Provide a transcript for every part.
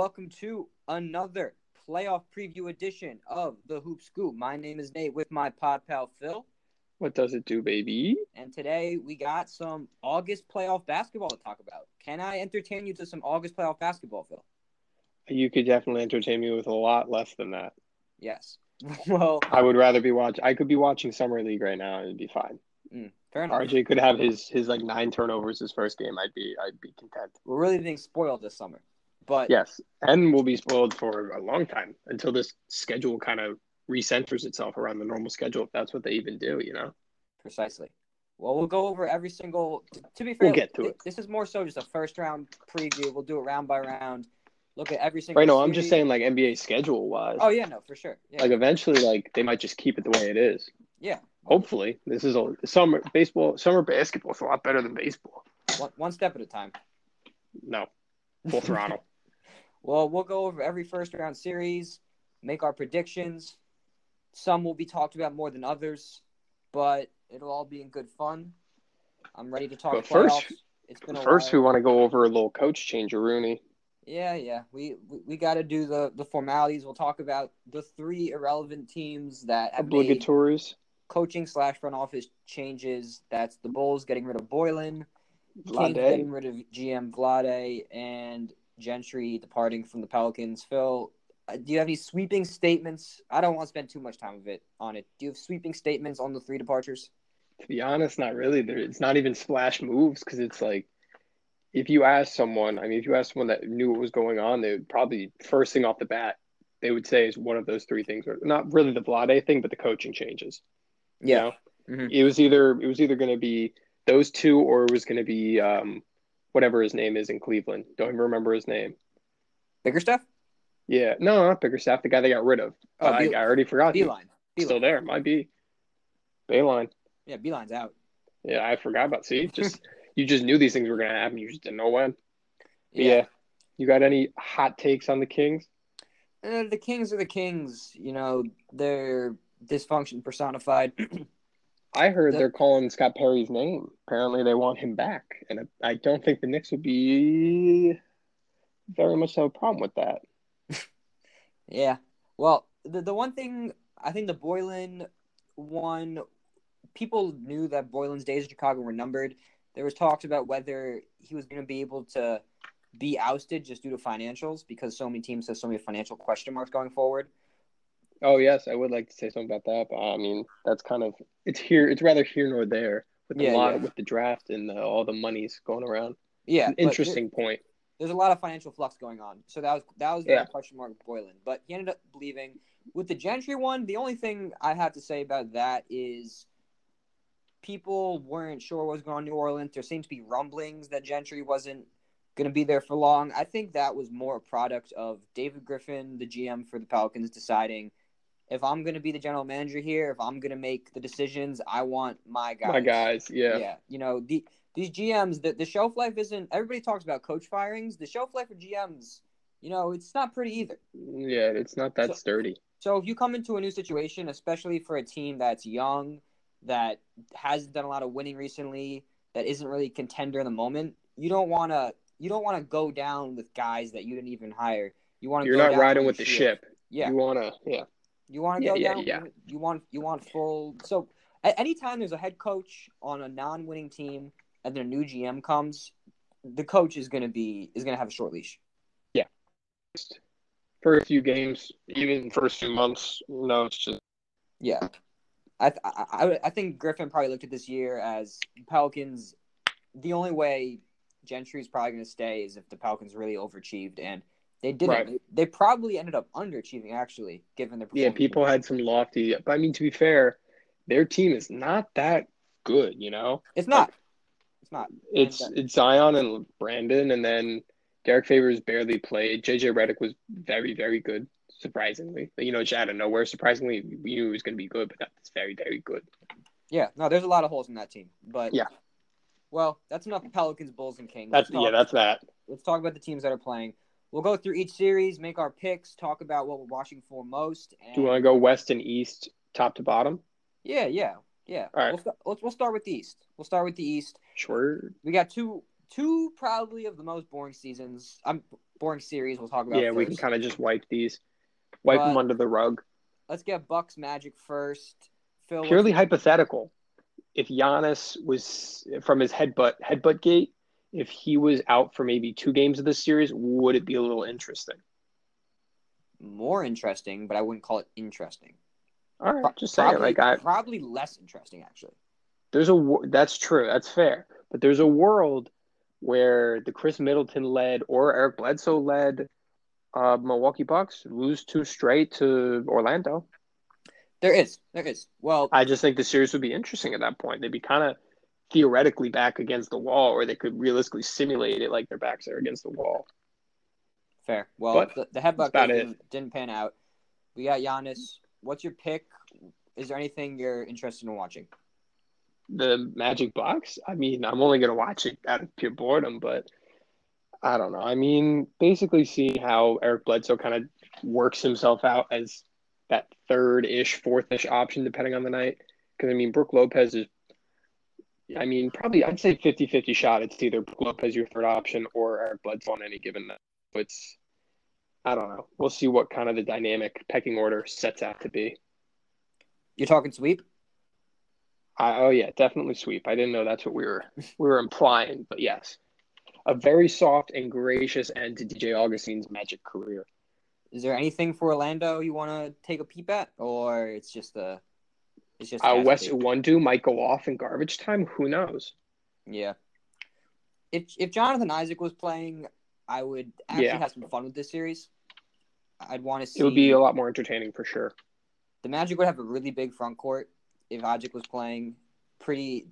welcome to another playoff preview edition of the Hoop Scoop. My name is Nate with my pod pal Phil, What does it do, baby? and today we got some August playoff basketball to talk about. Can I entertain you to some August playoff basketball, Phil? You could definitely entertain me with a lot less than that. Yes. well, I would rather be watching. I could be watching summer league right now, and it'd be fine. mm, fair enough. RJ could have his his like nine turnovers his first game. I'd be I'd be content. We're really being spoiled this summer, but Yes, and we'll be spoiled for a long time until this schedule kind of recenters itself around the normal schedule. If that's what they even do, you know. precisely. Well, we'll go over every single. To be fair, We'll get to th- it. This is more so just a first round preview. We'll do it round by round. Look at every single. Right? No, I'm just saying like NBA schedule wise. Oh yeah, no, for sure. Yeah, Like eventually, like they might just keep it the way it is. yeah. Hopefully, this is a summer baseball. Summer basketball is a lot better than baseball. One, one step at a time. No, full throttle. Well, we'll go over every first round series, make our predictions. Some will be talked about more than others, but it'll all be in good fun. I'm ready to talk But playoffs. first- it's been a First, we want to go over a little coach change, Rooney. Yeah, yeah. We we, we got to do the the formalities. We'll talk about the three irrelevant teams that Obligatories. coaching slash front office changes. That's the Bulls getting rid of Boylen, Kings getting rid of GM Vlade, and Gentry departing from the Pelicans. Phil, uh, do you have any sweeping statements? I don't want to spend too much time of it on it. Do you have sweeping statements on the three departures? To be honest, not really. There, it's not even splash moves because it's like, if you ask someone, I mean, if you ask someone that knew what was going on, they would probably first thing off the bat, they would say is one of those three things, or not really the Vlade thing, but the coaching changes. You know? Mhm. it was either it was either going to be those two, or it was going to be um, whatever his name is in Cleveland. Don't even remember his name. Bickerstaff? Yeah, no, not Bickerstaff, the guy they got rid of. Oh, Uh, I, already forgot. He- Beeline. Still there, might be. Bayline. Yeah, Beeline's out. Yeah, I forgot about. See, just you just knew these things were gonna happen. You just didn't know when. But yeah. You got any hot takes on the Kings? Uh, the Kings are the Kings. You know, they're dysfunction personified. I heard The- they're calling Scott Perry's name. Apparently, they want him back, and I I don't think the Knicks would be very much have a problem with that. Yeah. Well, the the one thing I think the Boylen one, people knew that Boylen's days in Chicago were numbered. There was talks about whether he was going to be able to be ousted just due to financials because so many teams have so many financial question marks going forward. Oh yes, I would like to say something about that, but I mean that's kind of it's here. It's rather here nor there with the Yeah, lot yeah. with the draft and the, all the monies going around. Yeah, interesting point. there's a lot of financial flux going on, so that was that was the Yeah. question mark with Boylen. But he ended up leaving with the Gentry one. The only thing I have to say about that is people weren't sure what was going on in New Orleans. There seemed to be rumblings that Gentry wasn't going to be there for long. I think that was more a product of David Griffin, the GM for the Pelicans, deciding if I'm going to be the general manager here, if I'm going to make the decisions, I want my guys. My guys, yeah. Yeah, you know the these GMs. The the shelf life isn't. Everybody talks about coach firings. The shelf life for GMs, you know, it's not pretty either. Yeah, it's not that So- sturdy. So if you come into a new situation, especially for a team that's young, that hasn't done a lot of winning recently, that isn't really a contender in the moment, you don't want to you don't want to go down with guys that you didn't even hire. You want to You're not riding with the shield. ship. Yeah, You wanna, yeah. You want to Yeah, go yeah, down. yeah. You want you want full. So at anytime there's a head coach on a non-winning team and then a new GM comes, the coach is going to be is going to have a short leash. Yeah. For a few games, even first few months, no, it's just Yeah, I I I, I think Griffin probably looked at this year as Pelicans. The only way Gentry's probably going to stay is if the Pelicans really overachieved, and they didn't. Right. They, probably ended up underachieving actually, given their yeah. People had some lofty, but I mean, to be fair, their team is not that good. You know, It's not. It's not. it's it's Zion and Brandon, and then Derek Favors barely played. JJ Redick was very, very good, surprisingly. You know, just out of nowhere, surprisingly, we knew he was going to be good, but that's very, very good. Yeah, no, there's a lot of holes in that team, but Yeah. Well, that's enough Pelicans, Bulls, and Kings. That's talk, yeah, that's that. let's talk about the teams that are playing. We'll go through each series, make our picks, talk about what we're watching for most. And Do you want to go west and east, top to bottom? Yeah, yeah, yeah. All right. We'll, st- let's we'll start with the East. We'll start with the East. Sure. We got two two probably of the most boring seasons. I'm boring series we'll talk about. Yeah, first. we can kind of just wipe these, wipe But- them under the rug. Let's get Bucks Magic first. Phil, Purely hypothetical. If Giannis was from his headbutt headbutt gate, if he was out for maybe two games of this series, would it be a little interesting? more interesting, but I wouldn't call it interesting. All right, Pro- just saying. probably, Like I, probably less interesting actually. there's a that's true, that's fair, but there's a world where the Khris Middleton led or Eric Bledsoe led uh, Milwaukee Bucks lose two straight to Orlando. There is, there is. Well, I just think the series would be interesting at that point. They'd be kind of theoretically back against the wall, or they could realistically simulate it like their backs are against the wall. fair. Well, But the, the headbutt didn't, didn't pan out. We got Giannis. What's your pick? Is there anything you're interested in watching? The Magic Box? I mean, I'm only gonna watch it out of pure boredom, but I don't know. I mean, basically, see how Eric Bledsoe kind of works himself out as that third-ish, fourth-ish option, depending on the night. Because I mean, Brook Lopez is. I mean, probably I'd say 50-50 shot. It's either Brook Lopez your third option or Eric Bledsoe on any given night. It's I don't know. We'll see what kind of the dynamic pecking order sets out to be. You're talking sweep. I, oh yeah, definitely sweep. I didn't know that's what we were we were implying, but yes, a very soft and gracious end to DJ Augustin's magic career. Is there anything for Orlando you want to take a peep at, or it's just a, it's just Uh, Wes be? Might go off in garbage time. Who knows? Yeah. If if Jonathan Isaac was playing, I would actually Yeah. have some fun with this series. I'd want to see. It would be a lot more entertaining for sure. the Magic would have a really big front court if Isaac was playing. Pretty.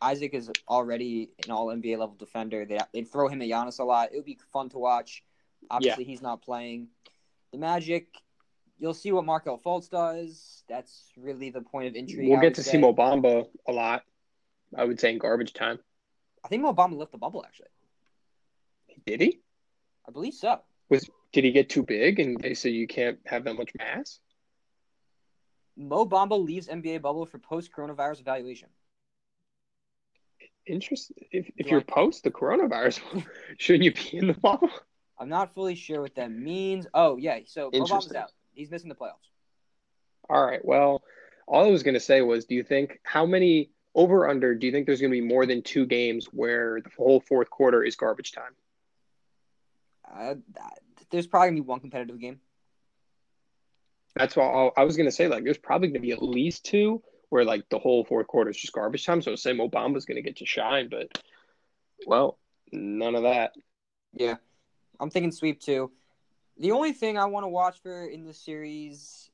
Isaac is already an All NBA level defender. They they'd throw him at Giannis a lot. It would be fun to watch. Obviously, he's not playing. The Magic. You'll see what Markelle Fultz does. That's really the point of intrigue. We'll get to say. see Mo Bamba a lot. I would say in garbage time. I think Mo Bamba left the bubble. Actually, Did he? I believe so. Was Did he get too big and they say you can't have that much mass? Mo Bamba leaves NBA bubble for post coronavirus evaluation. Interesting. If, if you're post the coronavirus, shouldn't you be in the bubble? I'm not fully sure what that means. Oh yeah, so Mo Bamba's out. He's missing the playoffs. All right. Well, all I was going to say was, do you think how many over under? Do you think there's going to be more than two games where the whole fourth quarter is garbage time? Uh, there's probably gonna be one competitive game. That's all I was going to say. Like, there's probably going to be at least two where like the whole fourth quarter is just garbage time. So say Mo Bamba's going to get to shine, but well, none of that. Yeah, I'm thinking sweep too. The only thing I want to watch for in this series,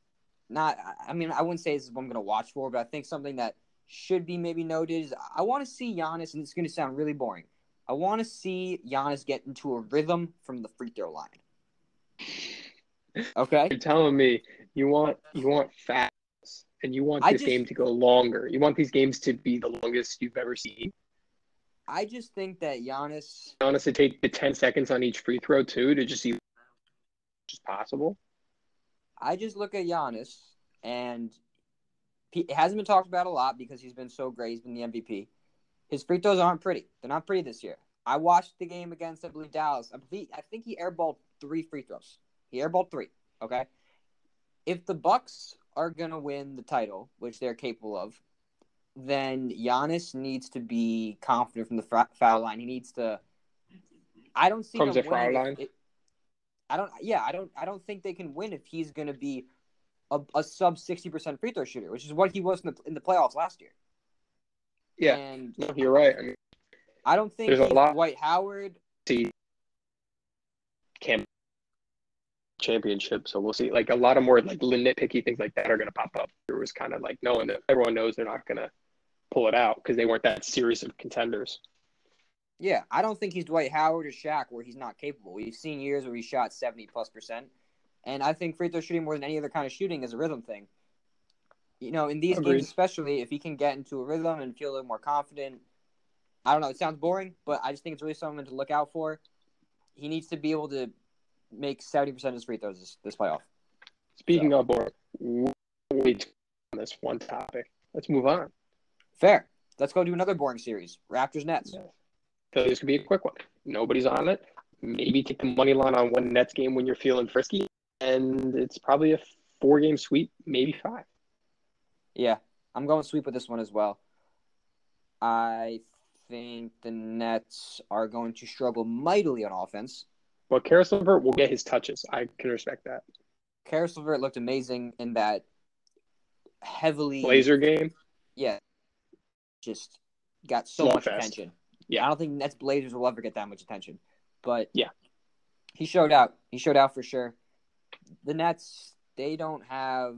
not I mean I wouldn't say this is what I'm gonna watch for, but I think something that should be maybe noted is I want to see Giannis, and it's gonna sound really boring. I want to see Giannis get into a rhythm from the free throw line. Okay. You're telling me you want you want fast and you want this just- game to go longer. You want these games to be the longest you've ever seen. I just think that Giannis. Giannis to take the ten seconds on each free throw too to just see just possible. I just look at Giannis, and he- hasn't been talked about a lot because he's been so great. He's been the MVP. His free throws aren't pretty. They're not pretty this year. I watched the game against, I believe, Dallas. I believe, I think he airballed three free throws. He airballed three. Okay. If the Bucks are gonna win the title, which they're capable of, then Giannis needs to be confident from the foul line. He needs to. I don't see From the foul line? it- I don't. Yeah, I don't. I don't think they can win if he's going to be a, a sub sixty percent free throw shooter, which is what he was in the in the playoffs last year. Yeah, and no, you're right. I mean, I don't think There's a lot- Dwight Howard. see camp championship, so we'll see. Like a lot of more like nitpicky things like that are going to pop up. It was kind of like knowing that everyone knows they're not going to pull it out because they weren't that serious of contenders. Yeah, I don't think he's Dwight Howard or Shaq where he's not capable. We've seen years where he shot seventy plus percent, and I think free throw shooting more than any other kind of shooting is a rhythm thing. You know, in these Agreed. games especially, if he can get into a rhythm and feel a little more confident, I don't know. It sounds boring, but I just think it's really something to look out for. He needs to be able to make seventy percent of his free throws this, this playoff. Speaking of boring, wait on this one topic. Let's move on. Fair. Let's go do another boring series. Raptors Nets. So this could be a quick one. Nobody's on it. maybe take the money line on one Nets game when you're feeling frisky, and it's probably a four game sweep, maybe five. Yeah, I'm going sweep with this one as well. I think the Nets are going to struggle mightily on offense. But Caris LeVert will get his touches. I can respect that. Caris LeVert looked amazing in that heavily Blazer game. Yeah, just got so Slugfest. much attention. Yeah. I don't think Nets Blazers will ever get that much attention, but Yeah. he showed out. He showed out for sure. The Nets, they don't have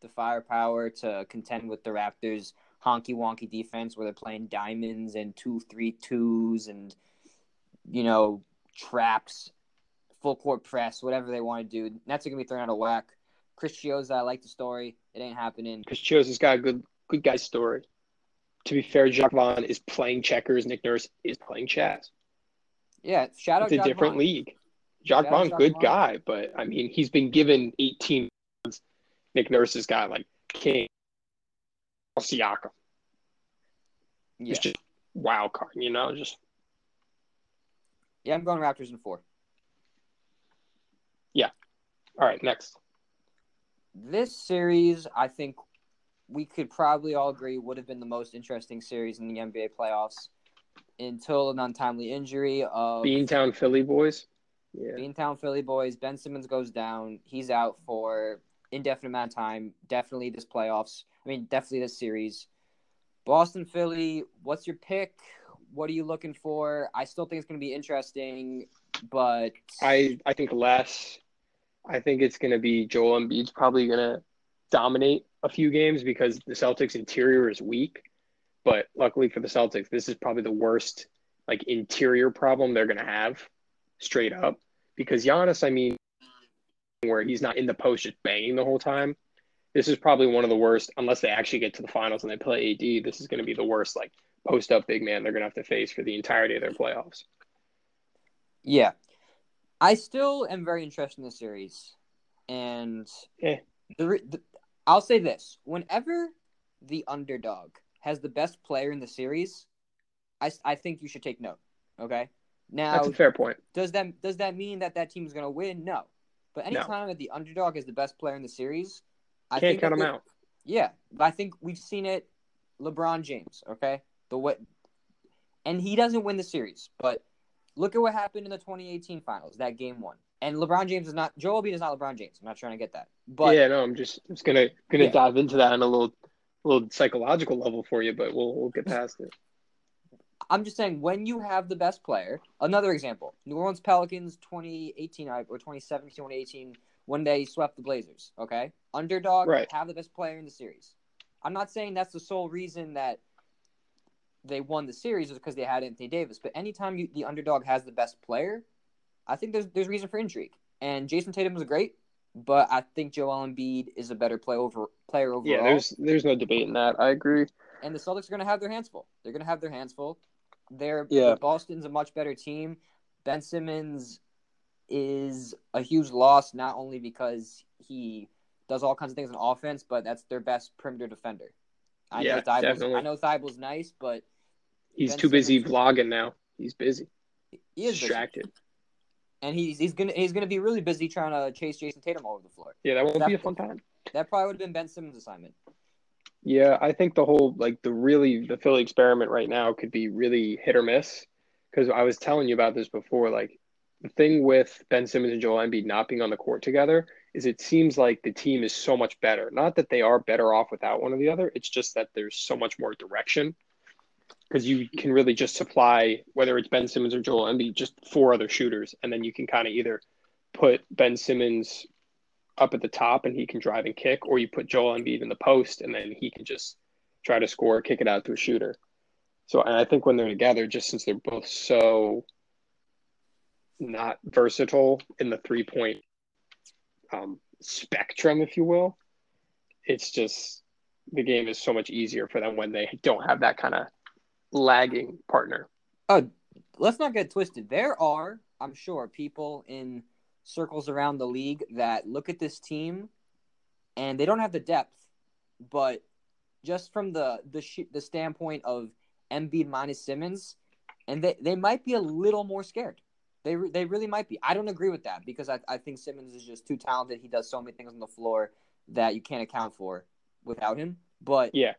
the firepower to contend with the Raptors' honky wonky defense where they're playing diamonds and two three twos and you know traps, full court press, whatever they want to do. Nets are gonna be thrown out of whack. Chris Chiozza, I like the story. It ain't happening. Because Chio's got a good good guy story. To be fair, Jacques Vaughn is playing checkers. Nick Nurse is playing chess. Yeah, shout out. It's a Jacques different Vaughn. league. Jacques Shout Vaughn, Jacques good Vaughn. guy, but I mean, he's been given 18. Nick Nurse has got like King, Siakam. Yeah. It's just wild card, you know. Just yeah, I'm going Raptors in four. Yeah. all right. Next, This series, I think we could probably all agree would have been the most interesting series in the NBA playoffs until an untimely injury of Beantown Philly boys. Yeah, Beantown Philly boys. Ben Simmons goes down. He's out for indefinite amount of time. Definitely this playoffs. I mean, definitely this series. Boston Philly. What's your pick? What are you looking for? I still think it's going to be interesting, but I I think less. I think it's going to be Joel Embiid's probably going to dominate a few games because the Celtics interior is weak. But luckily for the Celtics, this is probably the worst like interior problem they're going to have straight up because Giannis, I mean, where he's not in the post just banging the whole time. This is probably one of the worst, unless they actually get to the finals and they play AD. This is going to be the worst, like post up big man they're going to have to face for the entirety of their playoffs. Yeah. I still am very interested in the series. And Eh. the, the I'll say this. Whenever the underdog has the best player in the series, I, I think you should take note. Okay? Now, That's a fair point. does that does that mean that that team's going to win? No. But No. anytime that the underdog is the best player in the series, I Can't think count them the- out. yeah, but I think we've seen it. LeBron James, okay, the what, and he doesn't win the series. But look at what happened in the 2018 Finals, that game one. And LeBron James is not Joel Embiid is not LeBron James. I'm not trying to get that, but yeah, no, I'm just just gonna gonna Yeah. dive into that on a little little psychological level for you, but we'll we'll get past it. I'm just saying when you have the best player. Another example: New Orleans Pelicans 2018 or 2017, 2018, when they swept the Blazers. Okay, underdog Right. have the best player in the series. I'm not saying that's the sole reason that they won the series is because they had Anthony Davis, but anytime you, the underdog has the best player, I think there's there's reason for intrigue. And Jayson Tatum was great, but I think Joel Embiid is a better play over player overall. Yeah, there's there's no debate in that. I agree. and the Celtics are going to have their hands full. They're going to have their hands full. They're Yeah. Boston's a much better team. Ben Simmons is a huge loss, not only because he does all kinds of things on offense, but that's their best perimeter defender. I Yeah, know definitely. I know Thybulle's nice, but He's Ben too busy vlogging now. He's busy. he is busy. And he's he's gonna he's gonna be really busy trying to chase Jayson Tatum all over the floor. Yeah, that won't That- be a fun time. That probably would have been Ben Simmons' assignment. Yeah, I think the whole like the really the Philly experiment right now could be really hit or miss because I was telling you about this before. Like the thing with Ben Simmons and Joel Embiid not being on the court together is it seems like the team is so much better. Not that they are better off without one or the other. It's just that there's so much more direction because you can really just supply whether it's Ben Simmons or Joel Embiid just four other shooters, and then you can kind of either put Ben Simmons up at the top and he can drive and kick, or you put Joel Embiid in the post and then he can just try to score, kick it out to a shooter. So, and I think when they're together, just since they're both so not versatile in the three point um, spectrum, if you will, it's just the game is so much easier for them when they don't have that kind of lagging partner. Oh, let's not get twisted. There are, I'm sure, people in circles around the league that look at this team and they don't have the depth, but just from the the sh- the standpoint of Embiid minus Simmons, and they, they might be a little more scared. They re- they really might be. I don't agree with that because I I think Simmons is just too talented. He does so many things on the floor that you can't account for without him. But Yeah.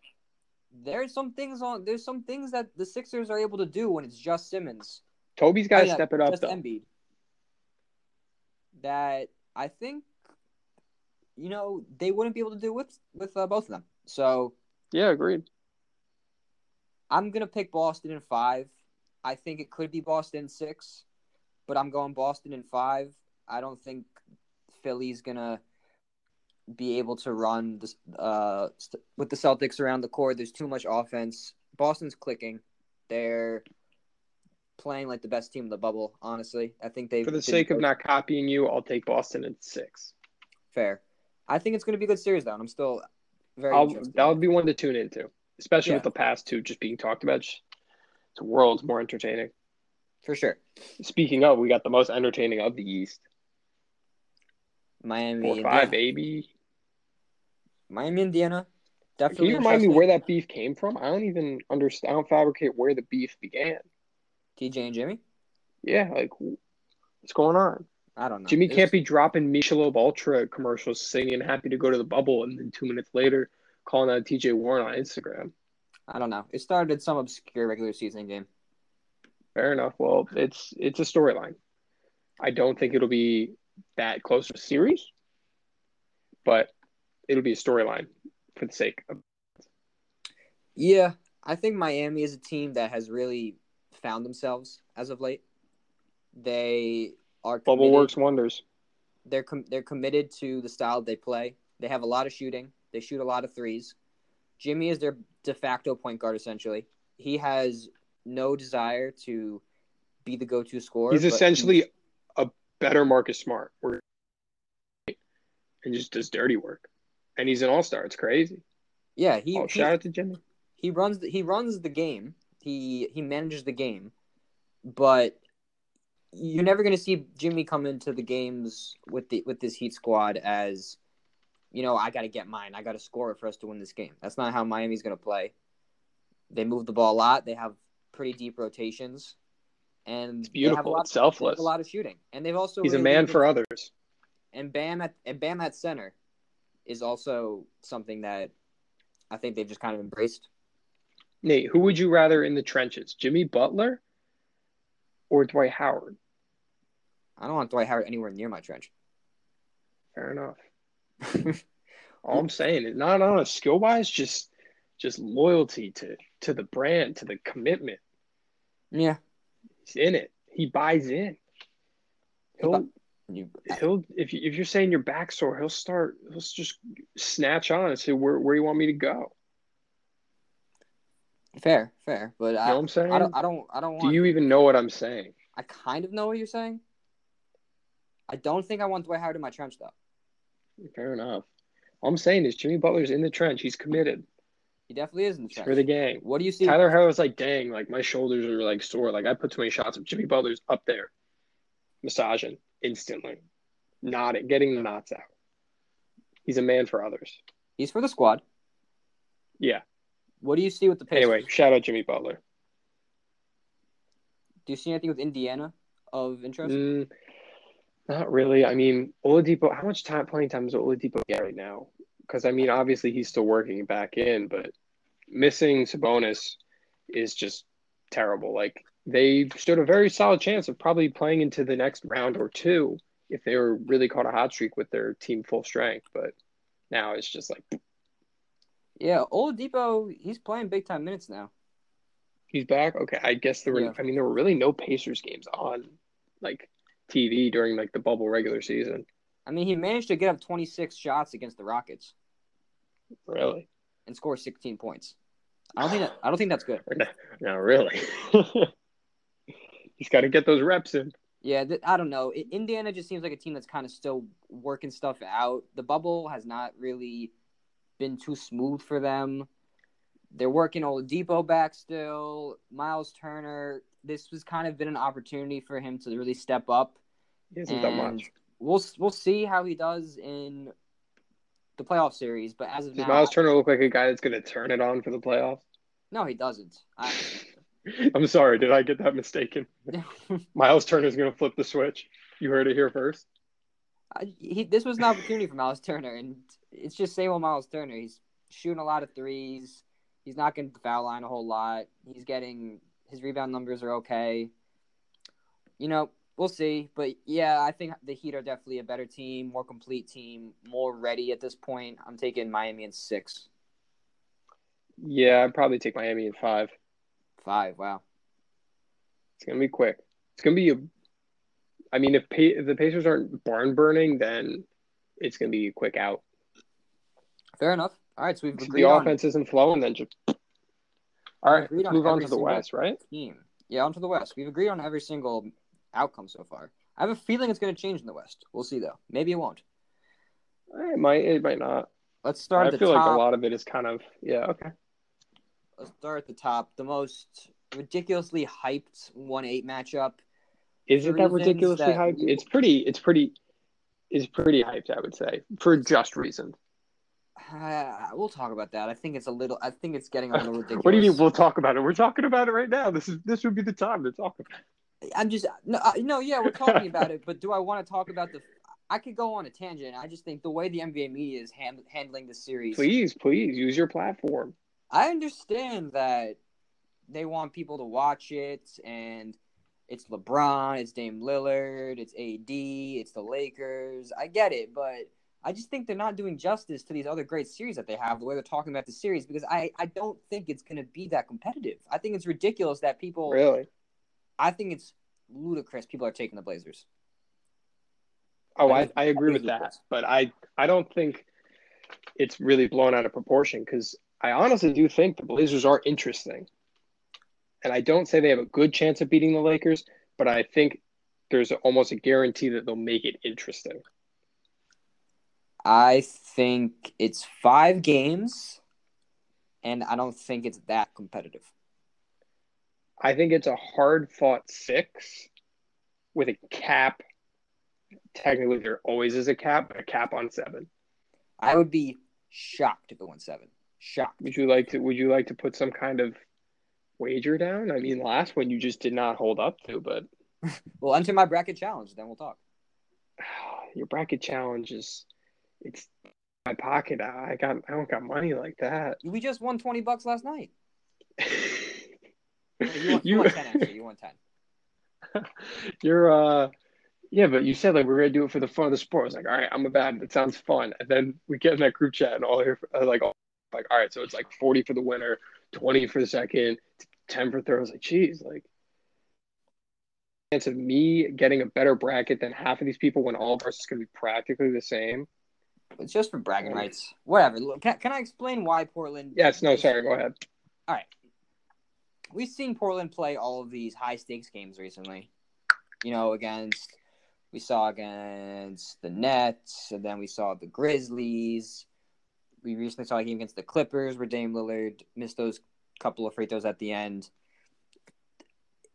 There's some things on there's some things that the Sixers are able to do when it's just Simmons. Toby's got to Oh, yeah, step it up just though. Embiid. That I think, you know, they wouldn't be able to do with with uh, both of them. So Yeah, agreed. I'm gonna pick Boston in five. I think it could be Boston in six, but I'm going Boston in five. I don't think Philly's gonna be able to run this, uh, st- with the Celtics around the court. There's too much offense. Boston's clicking. They're playing like the best team in the bubble. Honestly, I think they For the sake of not copying you, I'll take Boston at six. fair. I think it's gonna be a good series though, and I'm still very I'll, interested. that'll be one to tune into, especially Yeah. with the past two just being talked about. It's worlds more entertaining. for sure. Speaking of, we got the most entertaining of the East. Miami, Four five, baby. Miami, Indiana. Definitely. Can you remind me where that beef came from? I don't even understand. I don't fabricate where the beef began. TJ and Jimmy? Yeah, like what's going on? I don't know. Jimmy It's- can't be dropping Michelob Ultra commercials saying happy to go to the bubble, and then two minutes later calling out TJ Warren on Instagram. I don't know. It started some obscure regular season game. Fair enough. Well, it's it's a storyline. I don't think it'll be that close to a series, but it'll be a storyline for the sake of Yeah, I think Miami is a team that has really found themselves as of late. They are bubble works wonders. They're com- they're committed to the style they play. They have a lot of shooting. They shoot a lot of threes. Jimmy is their de facto point guard essentially. He has no desire to be the go-to scorer. He's essentially a better Marcus Smart, where and just does dirty work, and he's an all star. It's crazy. yeah. He, oh, shout out to Jimmy. he runs the, he runs the game. He he manages the game, but you're never going to see Jimmy come into the games with the with this Heat squad as you know I got to get mine. I got to score it for us to win this game. That's not how Miami's going to play. They move the ball a lot. They have pretty deep rotations, and It's they have beautiful. they have selfless. a lot of shooting, and they've also He's a man for others. and Bam at and Bam at center is also something that I think they've just kind of embraced. Nate, who would you rather in the trenches, Jimmy Butler or Dwight Howard? I don't want Dwight Howard anywhere near my trench. Fair enough. All I'm saying is not on a skill wise, just just loyalty to to the brand, to the commitment. yeah, He's in it. He buys in. He'll you, he'll if you, if you're saying your back sore, he'll start he'll just snatch on and say where where you want me to go. fair, fair, but You I, know what I'm saying? I don't, I don't, I don't Do you even know what I'm saying? I kind of know what you're saying. I don't think I want Dwight Howard in my trench though. Fair enough. All I'm saying is Jimmy Butler's in the trench. He's committed. He definitely is in the trench. for the game. What do you see? Tyler Herro's like, dang, like my shoulders are like sore. Like I put too many shots of Jimmy Butler's up there, massaging instantly, nodding, getting the knots out. He's a man for others. He's for the squad. Yeah. What do you see with the Pacers? Anyway, shout out Jimmy Butler. do you see anything with Indiana of interest? Mm, not really. I mean, Oladipo. How much time playing time does Oladipo get right now? Because I mean, obviously he's still working back in, but missing Sabonis is just terrible. Like they stood a very solid chance of probably playing into the next round or two if they were really caught a hot streak with their team full strength. But now it's just like Yeah, Oladipo, he's playing big time minutes now. he's back. Okay, I guess there were. Yeah. I mean, there were really no Pacers games on like TV during like the bubble regular season. I mean, he managed to get up 26 shots against the Rockets Really. and score 16 points. I don't think that. I don't think that's good. No, no, really. He's got to get those reps in. Yeah, th- I don't know. Indiana just seems like a team that's kind of still working stuff out. The bubble has not really been too smooth for them. They're working Oladipo back still. Miles Turner. This has kind of been an opportunity for him to really step up. He hasn't done And much. we'll we'll see how he does in the playoff series. But as of Does now, Miles Turner look like a guy that's going to turn it on for the playoffs? no, he doesn't. I, I'm sorry, did I get that mistaken? Miles Turner's going to flip the switch. You heard it here first. He, this was an opportunity for Miles Turner, and it's just same old Miles Turner. He's shooting a lot of threes. He's not getting the foul line a whole lot. He's getting his rebound numbers are okay. You know, we'll see. But yeah, I think the Heat are definitely a better team, more complete team, more ready at this point. I'm taking Miami in six. Yeah, I'd probably take Miami in five. Five. Wow. It's gonna be quick. It's gonna be a. I mean, if, pa- if the Pacers aren't barn burning, then it's gonna be a quick out. Fair enough. All right, so we've agreed the on offense isn't flowing, then just. All right, let's move on to the West, right? Team. Yeah, on to the West. We've agreed on every single outcome so far. I have a feeling it's going to change in the West. We'll see though. Maybe it won't. Eh, it might. It might not. Let's start. I feel top. like a lot of it is kind of yeah. Okay. Let's start at the top. The most ridiculously hyped one eight matchup. Is it that ridiculously that hyped? It's pretty. It's pretty. It's pretty hyped. I would say for just reasons. Uh, we'll talk about that. I think it's a little. I think it's getting a little ridiculous. what do you mean? We'll talk about it. We're talking about it right now. This is this would be the time to talk about. it. I'm just no, uh, no, yeah, we're talking about it. But do I want to talk about the? I could go on a tangent. I just think the way the NBA media is hand, handling the series. Please, please use your platform. I understand that they want people to watch it, and it's LeBron, it's Dame Lillard, it's AD, it's the Lakers. I get it, but I just think they're not doing justice to these other great series that they have, the way they're talking about the series, because I, I don't think it's going to be that competitive. I think it's ridiculous that people. Really? I think it's ludicrous people are taking the Blazers. Oh, I, I agree with that. But I, I don't think it's really blown out of proportion because I honestly do think the Blazers are interesting. And I don't say they have a good chance of beating the Lakers, but I think there's almost a guarantee that they'll make it interesting. I think it's five games, and I don't think it's that competitive. I think it's a hard fought six with a cap. Technically, there always is a cap, but a cap on seven. I would be shocked if it went seven. Shocked. Would you like to? Would you like to put some kind of wager down? I mean, last one you just did not hold up to, but we'll enter my bracket challenge. Then we'll talk. Your bracket challenge is it's my pocket. I got I don't got money like that. We just won twenty bucks last night. you, won, you, won ten actually. You won ten. You're uh yeah, but you said like we're gonna do it for the fun of the sport. I was like, all right, I'm a bad. It sounds fun. And then we get in that group chat and all here like all, like all right, so it's like forty for the winner, twenty for the second, ten for third. I was like, geez, like chance of me getting a better bracket than half of these people when all of ours is gonna be practically the same. It's just for bragging rights. Whatever. Can, can I explain why Portland? Yes. No. Sorry. Go ahead. All right. We've seen Portland play all of these high stakes games recently. You know, against we saw against the Nets, and then we saw the Grizzlies. We recently saw a game against the Clippers where Dame Lillard missed those couple of free throws at the end.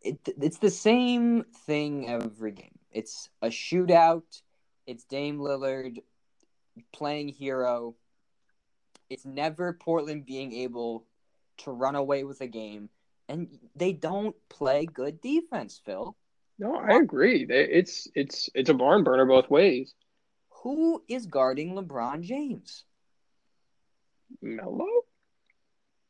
It, it's the same thing every game. It's a shootout. It's Dame Lillard playing hero. It's never Portland being able to run away with a game, and they don't play good defense, Phil. No, I agree. It's it's it's a barn burner both ways. Who is guarding LeBron James? Melo.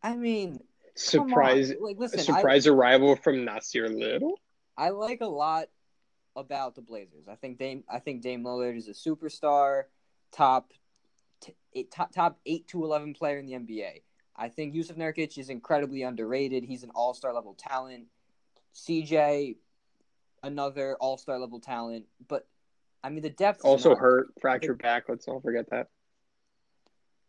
I mean, surprise! Like, listen, surprise I, arrival from Nassir Little. I like a lot about the Blazers. I think Dame. I think Dame Lillard is a superstar top t- eight, top top eight to eleven player in the NBA. I think Jusuf Nurkic is incredibly underrated. He's an all star level talent. CJ, another all star level talent. But I mean, the depth also hurt, fractured back. Let's not forget that.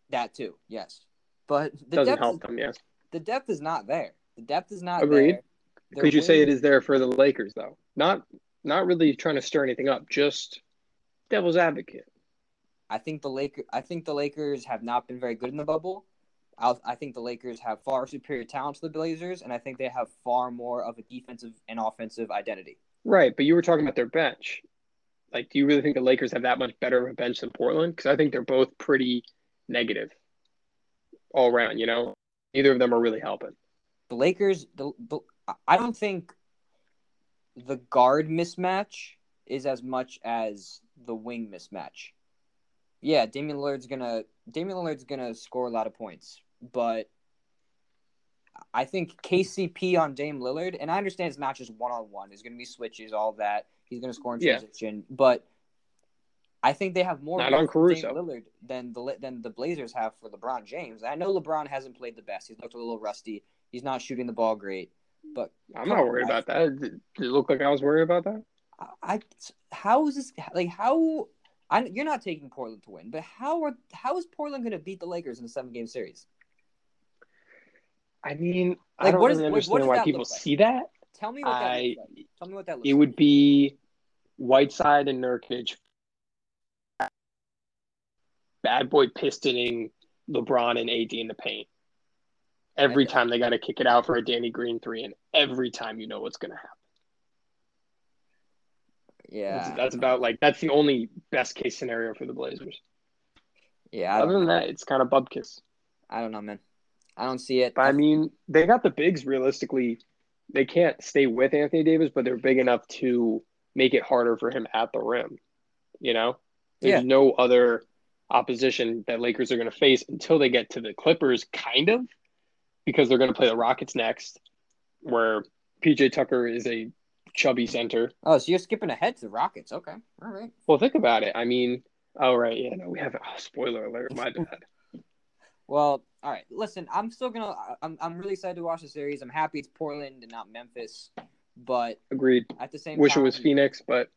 That too, yes. But the doesn't help is, them. Yes, the depth is not there. The depth is not agreed. There. Could you say it is there for the Lakers though? Not not really trying to stir anything up. Just devil's advocate. I think the Laker. I think the Lakers have not been very good in the bubble. I'll, i think the Lakers have far superior talent to the Blazers, and I think they have far more of a defensive and offensive identity. Right, but you were talking about their bench. Like, do you really think the Lakers have that much better of a bench than Portland? Because I think they're both pretty negative all around. You know, neither of them are really helping. The Lakers. The, the I- don't think the guard mismatch is as much as the wing mismatch. Yeah, Damian Lillard's gonna Damian Lillard's gonna score a lot of points, but I think KCP on Dame Lillard, and I understand it's not just one on one. There's gonna be switches, all that. He's gonna score in Yeah. transition, but I think they have more Not on Caruso. Lillard than the than the Blazers have for LeBron James. I know LeBron hasn't played the best. He's looked a little rusty. He's not shooting the ball great. But I'm not worried about that. Did it look like I was worried about that? I, I how is this like how I, you're not taking Portland to win, but how are how is Portland going to beat the Lakers in a seven game series? I mean, I don't what is- really like, what understand does why people like? see that. Tell me what that I looks like. Tell me what that looks it like. would be Whiteside and Nurkic, bad boy pistoning LeBron and AD in the paint. Every time they got to kick it out for a Danny Green three, and every time you know what's going to happen. Yeah, That's, that's about like that's the only best case scenario for the Blazers. yeah. Other than that, it's kind of bubkiss. I don't know, man. I don't see it. But I mean, they got the bigs realistically. They can't stay with Anthony Davis, but they're big enough to make it harder for him at the rim. You know, there's Yeah. no other opposition that Lakers are going to face until they get to the Clippers, kind of, because they're going to play the Rockets next, where PJ Tucker is a chubby center. oh, so you're skipping ahead to the Rockets? Okay, all right. Well, think about it. I mean, oh right, yeah, no, we have oh, spoiler alert. My bad. Well, all right. Listen, I'm still gonna. I'm I'm really excited to watch the series. I'm happy it's Portland and not Memphis, but Agreed. at the same Wish time, it was Phoenix, but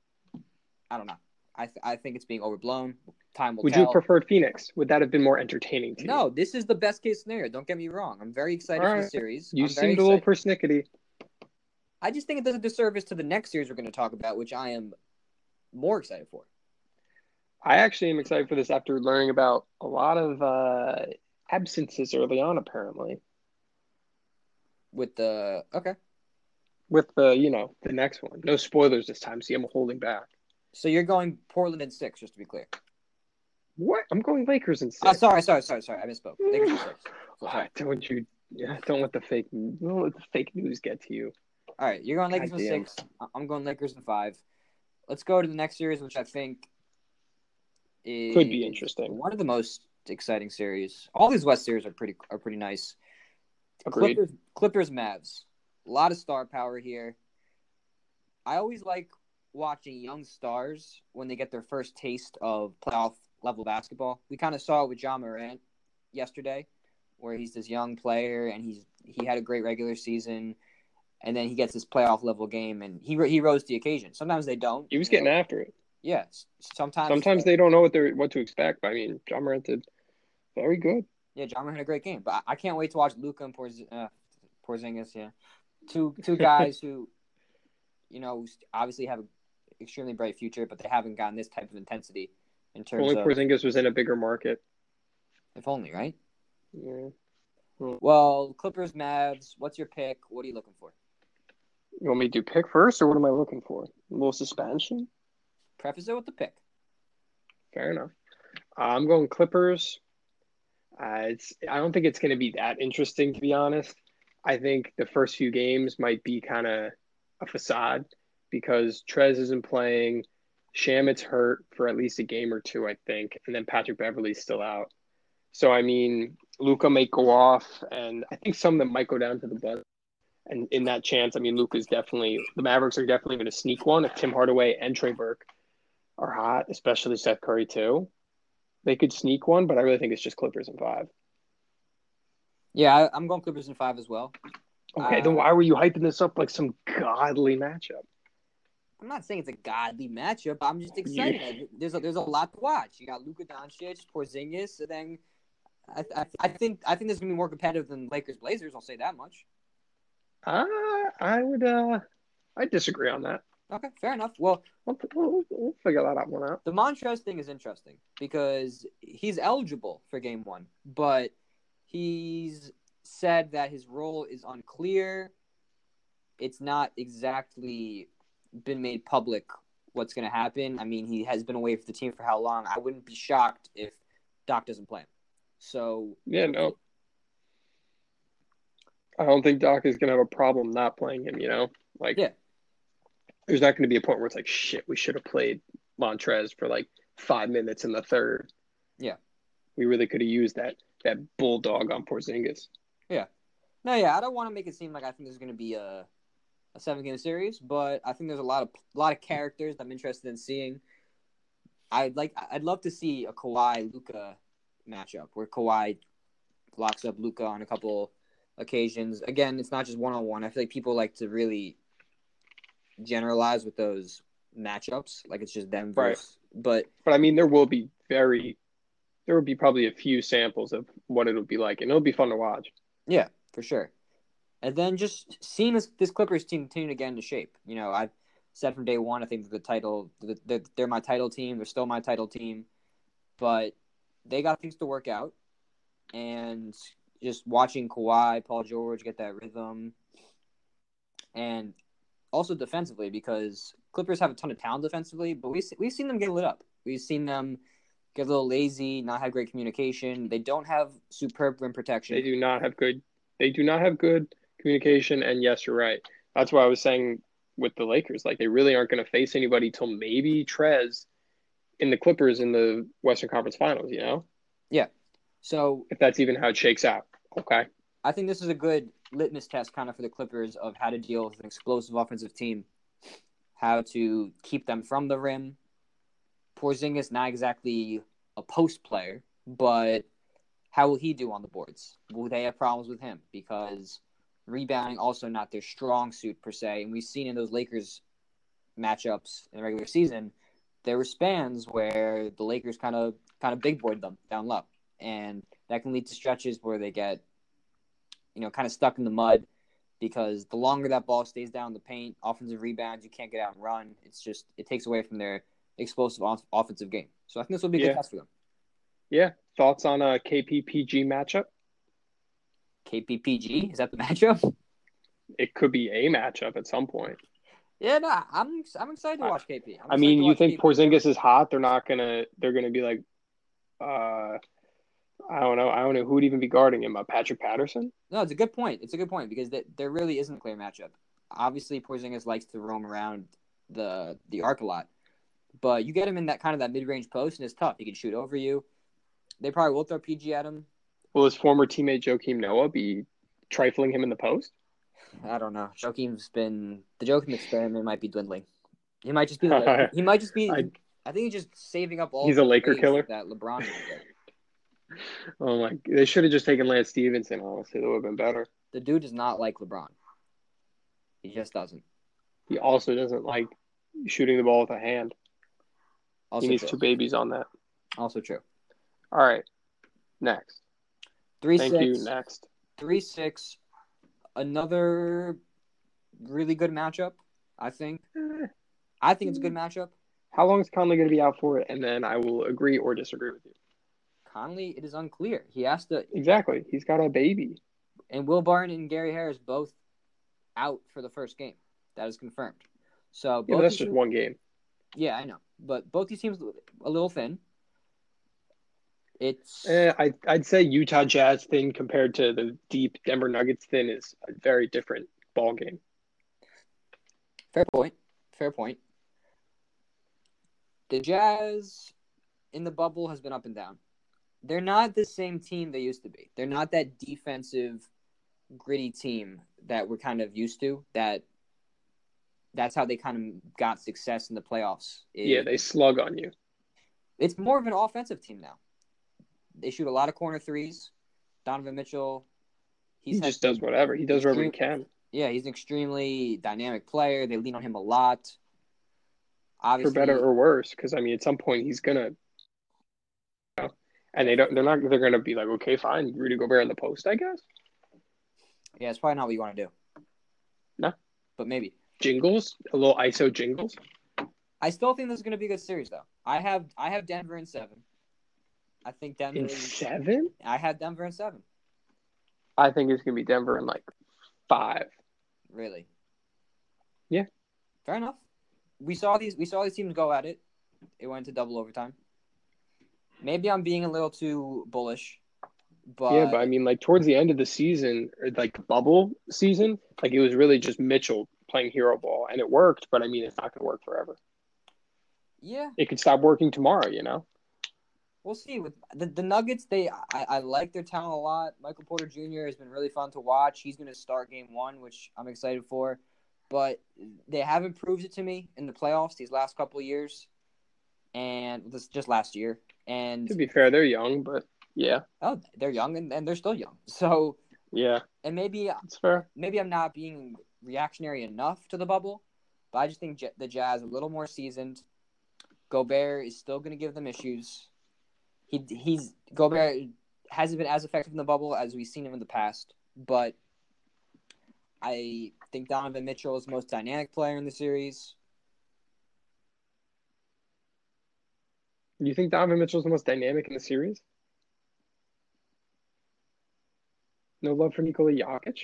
I don't know. I th- I think it's being overblown. Time will would you tell. have preferred Phoenix? Would that have been more entertaining to you? No, this is the best case scenario. Don't get me wrong. I'm very excited All for the series. You I'm seemed a little persnickety. I just think it does a disservice to the next series we're going to talk about, which I am more excited for. I actually am excited for this after learning about a lot of uh, absences early on, apparently. With the okay, With the, you know, the next one. No spoilers this time. See, I'm holding back. So you're going Portland in six, just to be clear. What? I'm going Lakers in oh, six. Oh, sorry, sorry, sorry, sorry. I misspoke. Lakers in six. Sorry. Don't you? Yeah, don't let the fake. Don't let the fake news get to you. All right, you're going Lakers in Goddamn. six. I'm going Lakers in five. Let's go to the next series, which I think is Could be interesting. One of the most exciting series. All these West series are pretty are pretty nice. Agreed. Clippers, Clippers, Mavs. A lot of star power here. I always like watching young stars when they get their first taste of playoff level basketball. We kind of saw it with Ja Morant yesterday, where he's this young player and he's he had a great regular season, and then he gets this playoff level game and he he rose to the occasion. Sometimes they don't. He was you know. getting after it. Yeah, sometimes. Sometimes they don't know what they're what to expect. But I mean, Ja Morant did very good. Yeah, Ja Morant had a great game, but I, can't wait to watch Luka and Porz, uh, Porzingis. Yeah, two two guys who, you know, obviously have an extremely bright future, but they haven't gotten this type of intensity in terms Only of. Porzingis was in a bigger market. If only, right? Yeah. Well, Clippers, Mavs. What's your pick? What are you looking for? You want me to do pick first, or what am I looking for? A little suspension. Preface it with the pick. Fair enough. Uh, I'm going Clippers. Uh, it's. I don't think it's going to be that interesting, to be honest. I think the first few games might be kind of a facade because Trez isn't playing. Shamet's hurt for at least a game or two, I think, and then Patrick Beverley's still out. So I mean, Luka might go off, and I think some of them might go down to the Bucks. And in that chance, I mean, Luka's definitely the Mavericks are definitely going to sneak one if Tim Hardaway and Trey Burke are hot, especially Seth Curry too. They could sneak one, but I really think it's just Clippers in five. Yeah, I, I'm going Clippers in five as well. Okay, Uh, then why were you hyping this up like some godly matchup? I'm not saying it's a godly matchup. I'm just excited. Yeah. There's a, there's a lot to watch. You got Luka Doncic, Porzingis, and then I, I, I think I think this is gonna be more competitive than Lakers Blazers. I'll say that much. Uh, I would uh, I disagree on that. Okay, fair enough. Well, We'll, we'll, we'll figure that out one out. the Montrez thing is interesting because he's eligible for Game One, but he's said that his role is unclear. It's not exactly been made public what's going to happen. I mean, he has been away from the team for how long? I wouldn't be shocked if Doc doesn't play him. So Yeah, no, I don't think Doc is gonna have a problem not playing him. You know, like Yeah. there's not gonna be a point where it's like shit. We should have played Montrez for like five minutes in the third. Yeah. we really could have used that that bulldog on Porzingis. Yeah, no, yeah, I don't want to make it seem like I think there's going to be a a seven game series, but I think there's a lot of a lot of characters I'm interested in seeing. I'd like I'd love to see a Kawhi Luka matchup where Kawhi locks up Luka on a couple occasions. Again, it's not just one on one. I feel like people like to really generalize with those matchups, like it's just them Right. versus. But But I mean, there will be very, there will be probably a few samples of what it'll be like, and it'll be fun to watch. Yeah, for sure. And then just seeing this this Clippers team continue to get into shape. You know, I've said from day one, I think that the title, they're, they're my title team. They're still my title team, but they got things to work out. And just watching Kawhi, Paul George get that rhythm, and also defensively because Clippers have a ton of talent defensively, but we we've seen them get lit up. We've seen them get a little lazy, not have great communication. They don't have superb rim protection. They do not have good, they do not have good communication. And yes, you're right. That's why I was saying with the Lakers, like they really aren't going to face anybody till maybe Trez in the Clippers in the Western Conference Finals. You know, Yeah. So if that's even how it shakes out. Okay. I think this is a good litmus test kind of for the Clippers of how to deal with an explosive offensive team, how to keep them from the rim. Porzingis not exactly a post player, but how will he do on the boards? Will they have problems with him because rebounding also not their strong suit per se, and we've seen in those Lakers matchups in the regular season, there were spans where the Lakers kind of kind of big boyed them down low, and that can lead to stretches where they get you know, kind of stuck in the mud because the longer that ball stays down the paint, offensive rebounds, you can't get out and run. It's just it takes away from their explosive off- offensive game. So I think this will be a Yeah. good test for them. Yeah. Thoughts on a KPPG matchup? KPPG is that the matchup? It could be a matchup at some point. Yeah, no, I'm I'm excited to watch KP. I'm I mean, you think KP. Porzingis is hot? They're not gonna. They're gonna be like, uh, I don't know. I don't know who would even be guarding him. Uh, Patrick Patterson. No, it's a good point. It's a good point because th- there really isn't a clear matchup. Obviously, Porzingis likes to roam around the the arc a lot, but you get him in that kind of that mid range post, and it's tough. He can shoot over you. They probably will throw PG at him. Will his former teammate Joakim Noah be trifling him in the post? I don't know. Joakim's been the Joakim experiment might be dwindling. He might just be. The, he might just be. I, I- think he's just saving up all. He's a Laker killer? That LeBron. Oh my! They should have just taken Lance Stephenson. Honestly, that would have been better. The dude does not like LeBron. He just doesn't. He also doesn't like shooting the ball with a hand. Also he needs true. two babies on that. Also true. All right. Next. Three Thank six. you. Next. Three six. Another really good matchup. I think. Eh, I think it's a good matchup. How long is Conley going to be out for? It? And then I will agree or disagree with you. Conley, it is unclear. He has to, Exactly. He's got a baby. and Will Barton and Gary Harris both out for the first game. That is confirmed. So Yeah, that's just teams- one game. Yeah, I know, but both these teams a little thin. It's Eh, I, I'd say Utah Jazz thin compared to the deep Denver Nuggets thin is a very different ball game. fair point. Fair point. The Jazz in the bubble has been up and down. They're not the same team they used to be. They're not that defensive, gritty team that we're kind of used to. That that's how they kind of got success in the playoffs. Yeah, they slug on you. it's more of an offensive team now. They shoot a lot of corner threes. Donovan Mitchell, He just does whatever. He does whatever he can. Yeah, he's an extremely dynamic player. They lean on him a lot. For better or worse, because I mean, at some point he's gonna, you know, and they don't. They're not. They're gonna be like, okay, fine, Rudy Gobert in the post, I guess. yeah, it's probably not what you want to do. No. but maybe. Jingles, a little ISO jingles. I still think this is going to be a good series, though. I have I have Denver in seven. I think Denver. In seven, I had Denver in seven. I think it's gonna be Denver in like five. Really. Yeah. Fair enough. We saw these. We saw these teams go at it. It went to double overtime. Maybe I'm being a little too bullish, But yeah, but I mean, like towards the end of the season, or like bubble season, like it was really just Mitchell playing hero ball, and it worked. But I mean, it's not going to work forever. yeah, It could stop working tomorrow, you know. We'll see. With the, the Nuggets, they I, I like their talent a lot. Michael Porter Jr. has been really fun to watch. He's going to start game one, which I'm excited for. But they haven't proved it to me in the playoffs these last couple of years, and this just last year. And To be fair, they're young, but yeah, oh, they're young and, and they're still young. So yeah, and maybe it's fair. maybe I'm not being reactionary enough to the bubble, but I just think the Jazz a little more seasoned. Gobert is still going to give them issues. He he's Gobert hasn't been as effective in the bubble as we've seen him in the past, but I think Donovan Mitchell is the most dynamic player in the series. You think Donovan Mitchell is the most dynamic in the series? No love for Nikola Jokic.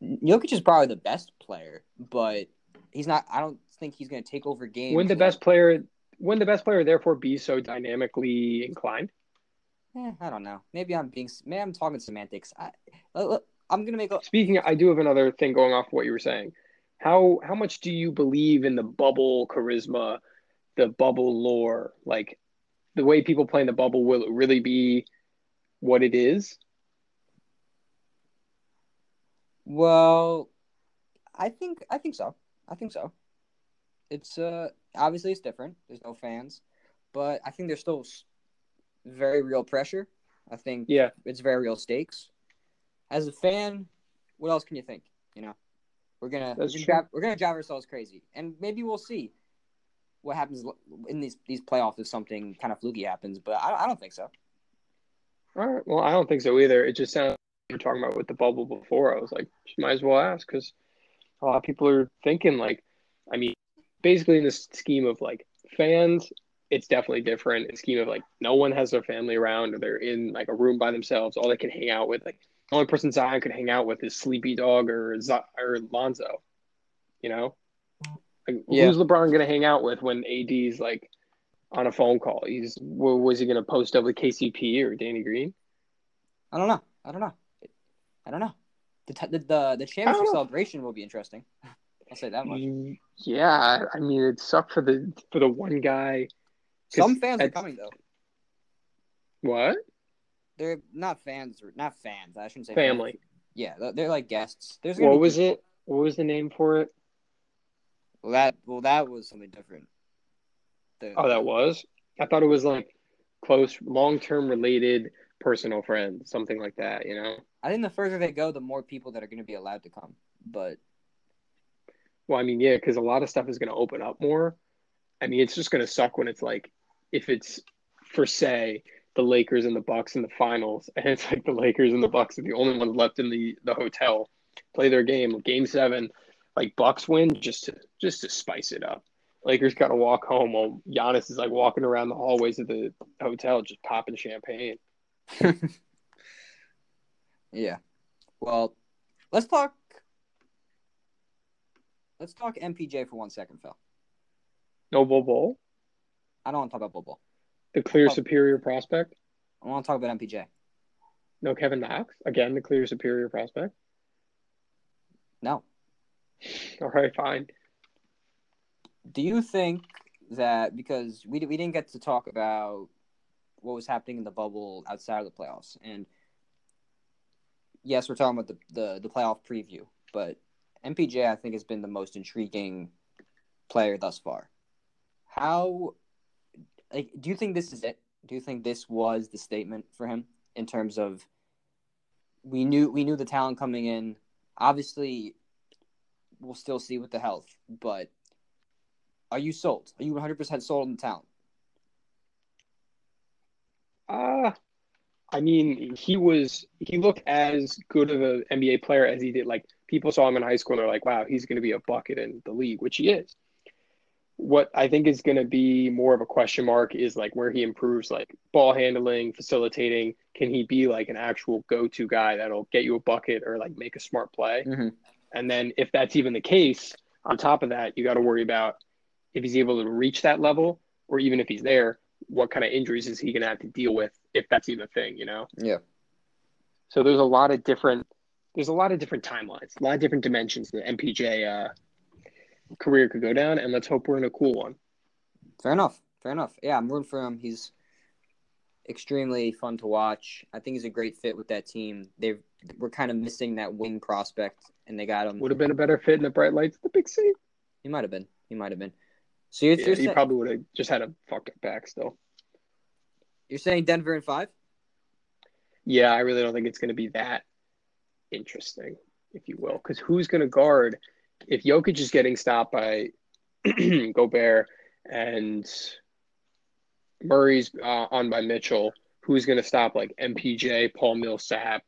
Jokic is probably the best player, but he's not. I don't think he's going to take over games. Wouldn't the best player, wouldn't the best player therefore be so dynamically inclined? Eh, I don't know. Maybe I'm being. Maybe I'm talking semantics. I, I'm gonna make a. Speaking, I do have another thing going off what you were saying. How how much do you believe in the bubble charisma, the bubble lore, like the way people play in the bubble? Will it really be what it is? Well, I think I think so. I think so. It's uh obviously it's different. There's no fans, but I think there's still very real pressure. I think Yeah, it's very real stakes. As a fan, what else can you think? You know, we're gonna we're gonna, drive, we're gonna drive ourselves crazy, and maybe we'll see what happens in these these playoffs if something kind of fluky happens. But I, I don't think so. all right. Well, I don't think so either. It just sounds you were talking about with the bubble before. I was like, might as well ask because a lot of people are thinking like, I mean, basically in the scheme of like fans, it's definitely different. In scheme of like no one has their family around or they're in like a room by themselves. All they can hang out with like the only person Zion could hang out with is Sleepy Dog or Z- or Lonzo. You know, like Yeah. who's LeBron gonna hang out with when AD's like on a phone call? He's wa- was he gonna post up with KCP or Danny Green? I don't know. I don't know. I don't know. The t- the, the the championship celebration will be interesting. I'll say that much. Yeah, I mean it sucked for the for the one guy. Some fans are coming though. What They're not fans. Not fans. I shouldn't say family? fans. Yeah, they're, they're like guests. There's What be was it? What was the name for it? Well, that well that was something different. The- Oh, that was. I thought it was like close, long term related, personal friends, something like that. You know. I think the further they go, the more people that are going to be allowed to come. But Well, I mean, yeah, because a lot of stuff is going to open up more. I mean, it's just going to suck when it's like, if it's for say the Lakers and the Bucks in the finals, and it's like the Lakers and the Bucks are the only ones left in the the hotel, play their game, game seven, like Bucks win just to just to spice it up. Lakers got to walk home while Giannis is like walking around the hallways of the hotel just popping champagne. yeah, well, let's talk. Let's talk MPJ for one second, Phil. No Bol Bol, I don't want to talk about Bobo. the clear Oh. superior prospect. I want to talk about MPJ. No Kevin Knox, again the clear superior prospect. No. All right, fine. Do you think that because we we didn't get to talk about what was happening in the bubble outside of the playoffs, and yes, we're talking about the the, the playoff preview, but MPJ I think has been the most intriguing player thus far. How like do you think this is it? Do you think this was the statement for him in terms of we knew we knew the talent coming in. Obviously, we'll still see with the health, but are you sold? Are you 100% sold on the talent? Uh I mean, he was he looked as good of an NBA player as he did. Like people saw him in high school and they're like, wow, he's gonna be a bucket in the league, which he is. What I think is gonna be more of a question mark is like where he improves like ball handling, facilitating. Can he be like an actual go-to guy that'll get you a bucket or like make a smart play? Mm-hmm. And then if that's even the case, on top of that, you got to worry about if he's able to reach that level, or even if he's there, what kind of injuries is he going to have to deal with if that's even a thing, you know? Yeah. So there's a lot of different there's a lot of different timelines, a lot of different dimensions the MPJ uh, career could go down, and let's hope we're in a cool one. Fair enough. Fair enough. Yeah, I'm rooting for him. He's extremely fun to watch. I think he's a great fit with that team. They were kind of missing that wing prospect, and they got him. Would have been a better fit in the bright lights of the big C. He might have been. He might have been. So you're, Yeah, you're, he probably would have just had a fucked up back still. you're saying Denver in five? Yeah, I really don't think it's going to be that interesting, if you will, because who's going to guard if Jokic is getting stopped by Gobert and Murray's uh, on by Mitchell? Who's going to stop like MPJ, Paul Millsap?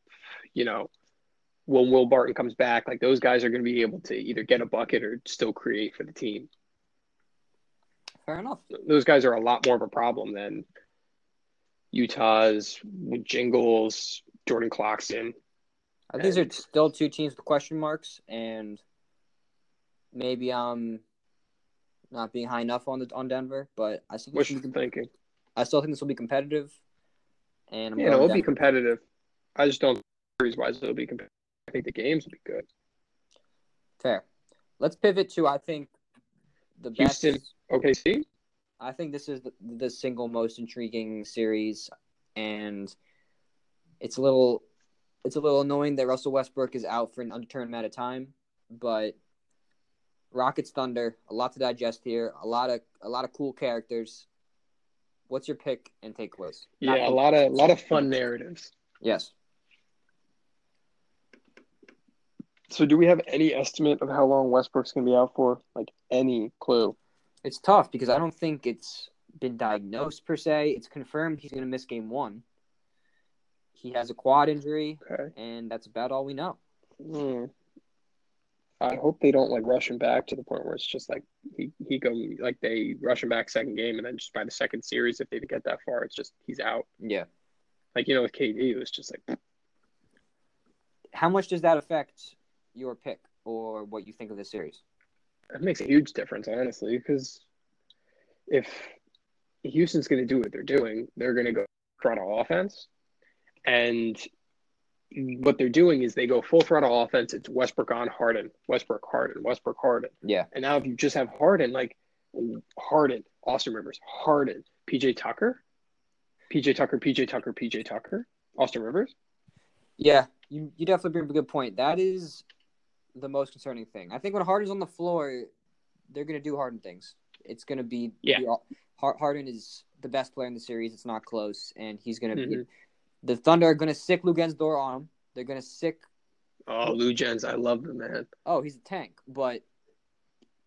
You know, when Will Barton comes back, like those guys are going to be able to either get a bucket or still create for the team. Fair enough. Those guys are a lot more of a problem than Utah's Jingles, Jordan Clarkson. Think these are still two teams with question marks, and maybe I'm not being high enough on the on Denver, but I still think be, thinking? I still think this will be competitive. And I'm Yeah, it'll be competitive. I just don't series wise it'll be competitive. I think the games will be good. fair. Let's pivot to I think the best. Houston. OKC. I think this is the, the single most intriguing series, and it's a little, it's a little annoying that Russell Westbrook is out for an undetermined amount of time. But Rockets Thunder, a lot to digest here. A lot of a lot of cool characters. What's your pick and takeaways? Not Yeah, a lot of a lot of fun narratives. Yes. So, do we have any estimate of how long Westbrook's going to be out for? Like any clue? It's tough because I don't think it's been diagnosed per se. It's confirmed he's going to miss game one. He has a quad injury, Okay. and that's about all we know. Hmm. I hope they don't like rush him back to the point where it's just like he he go like they rush him back second game and then just by the second series if they get that far it's just he's out. Yeah. Like you know with KD it was just like How much does that affect your pick or what you think of this series? It makes a huge difference, honestly, because if Houston's going to do what they're doing, they're going to go throttle offense. And what they're doing is they go full throttle offense. It's Westbrook on Harden, Westbrook Harden, Westbrook Harden. Yeah. And now if you just have Harden, like Harden, Austin Rivers, Harden, PJ Tucker, PJ Tucker, PJ Tucker, PJ Tucker, Austin Rivers. Yeah, you, you definitely bring up a good point. That is the most concerning thing. I think when Harden's on the floor, they're going to do Harden things. It's going to be Yeah. the- Harden is the best player in the series. It's not close, and he's going to be. Mm-hmm. The Thunder are going to sick Luguentz Dort on him. They're going to sick. Oh, Lou Jens, I love the man. Oh, he's a tank, but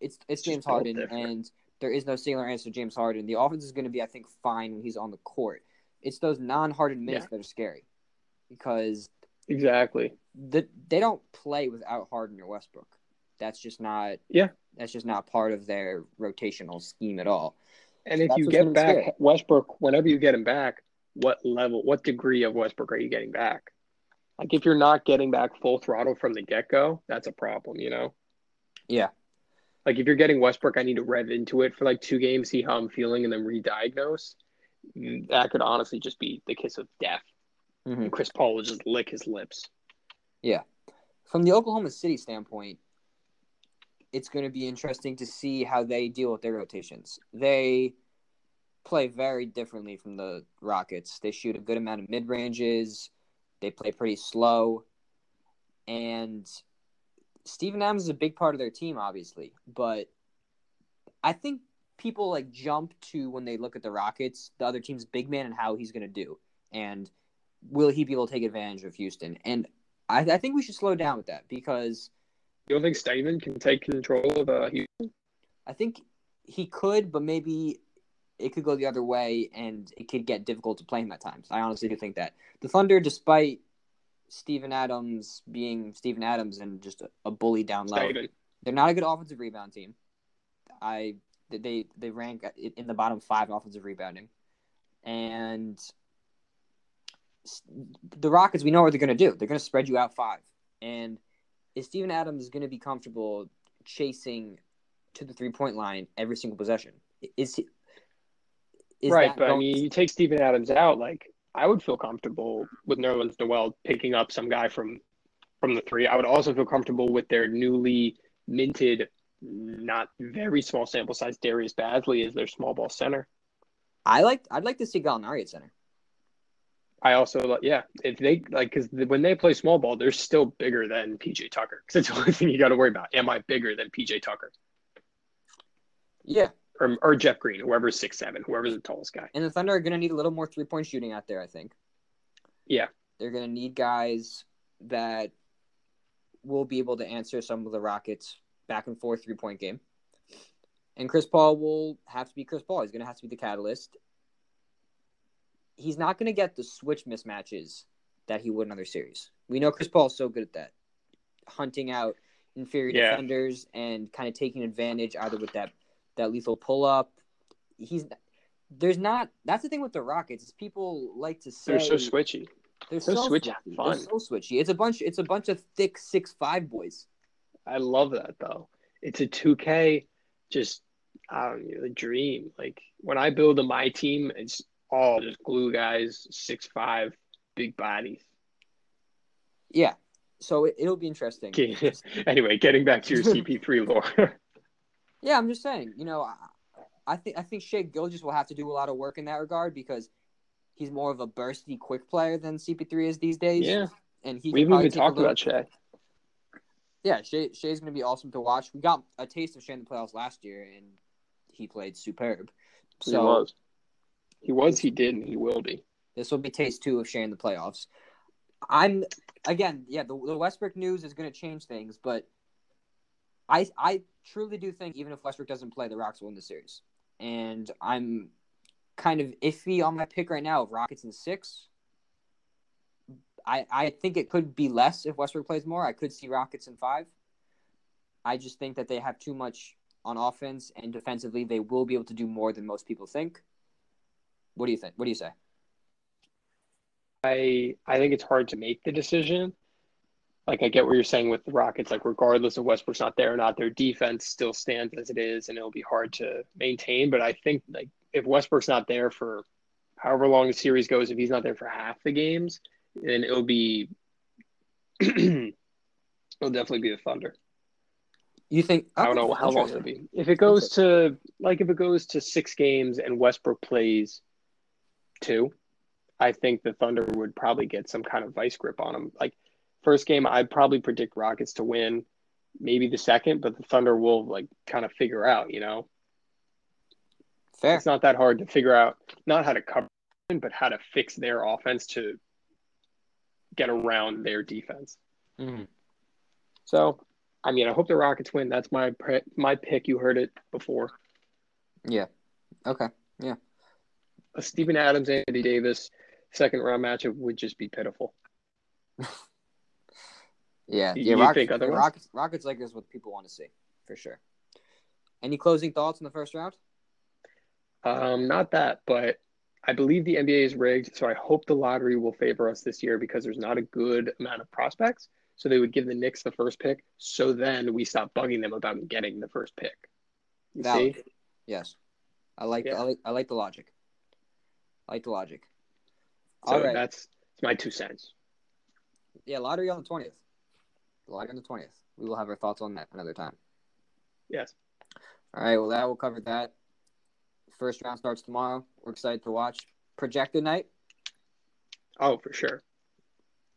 it's it's James Harden, different. and there is no singular answer to James Harden. The offense is going to be, I think, fine when he's on the court. It's those non-Harden minutes that are scary because Exactly. the, they don't play without Harden or Westbrook. That's just not. Yeah. That's just not part of their rotational scheme at all. And if you get back scary. Westbrook, whenever you get him back, what level, what degree of Westbrook are you getting back? Like if you're not getting back full throttle from the get go, that's a problem, you know? Yeah. Like if you're getting Westbrook, I need to rev into it for like two games, see how I'm feeling, and then re-diagnose. That could honestly just be the kiss of death. Mhm. And Chris Paul will just lick his lips. Yeah. From the Oklahoma City standpoint, it's going to be interesting to see how they deal with their rotations. They play very differently from the Rockets. They shoot a good amount of mid ranges. They play pretty slow, and Steven Adams is a big part of their team, obviously. But I think people like jump to when they look at the Rockets, the other team's big man, and how he's going to do, and will he be able to take advantage of Houston? And I, I think we should slow down with that because You don't think Steven can take control of uh, Houston? I think he could, but maybe it could go the other way and it could get difficult to play him at times. I honestly do think that. The Thunder, despite Steven Adams being Steven Adams and just a, a bully down low, Steven. they're not a good offensive rebound team. I they they rank in the bottom five offensive rebounding, and the Rockets we know what they're going to do. They're going to spread you out five, and is Steven Adams going to be comfortable chasing to the three point line every single possession? Is he? Right, but I mean, you take Steven Adams out, like I would feel comfortable with Nerlens Noel picking up some guy from from the three. I would also feel comfortable with their newly minted, not very small sample size Darius Bazley as their small ball center. I like. I'd like to see Gallinari at center. I also like, yeah, if they like, because when they play small ball, they're still bigger than PJ Tucker. Because it's the only thing you got to worry about. Am I bigger than PJ Tucker Yeah, or or Jeff Green, whoever's six seven, whoever's the tallest guy? and the Thunder are going to need a little more three point shooting out there. I think. Yeah. They're going to need guys that will be able to answer some of the Rockets' back and forth three point game. And Chris Paul will have to be Chris Paul. He's going to have to be the catalyst. He's not going to get the switch mismatches that he would in other series. We know Chris Paul is so good at that, hunting out inferior Yeah. defenders and kind of taking advantage either with that that lethal pull up. He's there's not. That's the thing with the Rockets. Is people like to say They're so switchy. they're so so, switchy, fun. They're so switchy. It's a bunch. It's a bunch of thick six five boys. I love that though. It's a 2K, just I don't know, the dream. Like when I build a my team, it's all just glue guys, six five, big bodies. Yeah. So it, it'll be interesting. Okay. anyway, getting back to your CP3 lore. Yeah, I'm just saying. You know, I, I think I think Shai Gilgeous will have to do a lot of work in that regard because he's more of a bursty, quick player than CP3 is these days. yeah, and he we haven't even talked little- about Shai. Yeah, Shai, Shai's going to be awesome to watch. We got a taste of Shai in the playoffs last year, and he played superb. he So was, he was, he did, and he will be. This will be taste two of Shai in the playoffs. I'm again, yeah. The, the Westbrook news is going to change things, but I I truly do think even if Westbrook doesn't play, the Rockets will win the series. And I'm kind of iffy on my pick right now of Rockets in six. I I think it could be less if Westbrook plays more. I could see Rockets in five. I just think that they have too much on offense and defensively. They will be able to do more than most people think. What do you think? What do you say? I I think it's hard to make the decision. Like I get what you're saying with the Rockets. Like regardless of Westbrook's not there or not, their defense still stands as it is, and it'll be hard to maintain. But I think like if Westbrook's not there for however long the series goes, if he's not there for half the games, then it'll be it'll definitely be the Thunder. You think? I don't know how long it'll be. If it goes to like if it goes to six games and Westbrook plays two, I think the Thunder would probably get some kind of vice grip on them. Like first game, I'd probably predict Rockets to win. Maybe the second, but the Thunder will like kind of figure out. You know, Fair. it's not that hard to figure out not how to cover, but how to fix their offense to get around their defense. Mhm. So, I mean, I hope the Rockets win. That's my pre- my pick. You heard it before. Yeah. Okay. a Steven Adams, Andy Davis second round matchup would just be pitiful. Yeah. Yeah. you Rockets, think otherwise? Rockets, Rockets like this is what people want to see for sure. Any closing thoughts in the first round? Um, not that, but I believe the NBA is rigged, so I hope the lottery will favor us this year because there's not a good amount of prospects. So they would give the Knicks the first pick, so then we stop bugging them about getting the first pick. You Valid. see? Yes. I like. Yeah. I like. I like the logic. I like the logic. So All right. that's, that's my two cents. Yeah. Lottery on the twentieth. Lottery on the twentieth. We will have our thoughts on that another time. Yes. All right. Well, that will cover that. First round starts tomorrow. We're excited to watch. Projected night. Oh, for sure.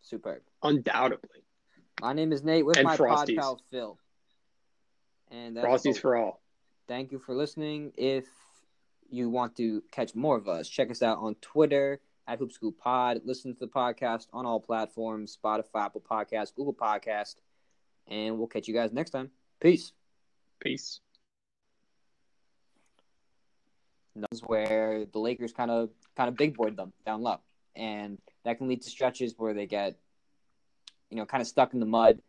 Superb. Undoubtedly. My name is Nate with And my Frosties. pod pal Phil. And that's Frosties for all. Thank you for listening. If you want to catch more of us, check us out on Twitter at Hoop Scoop Pod. Listen to the podcast on all platforms Spotify, Apple Podcast, Google Podcast. And we'll catch you guys next time. Peace. Peace. That's where the Lakers kind of kind of big boyed them down low. And that can lead to stretches where they get, you know, kind of stuck in the mud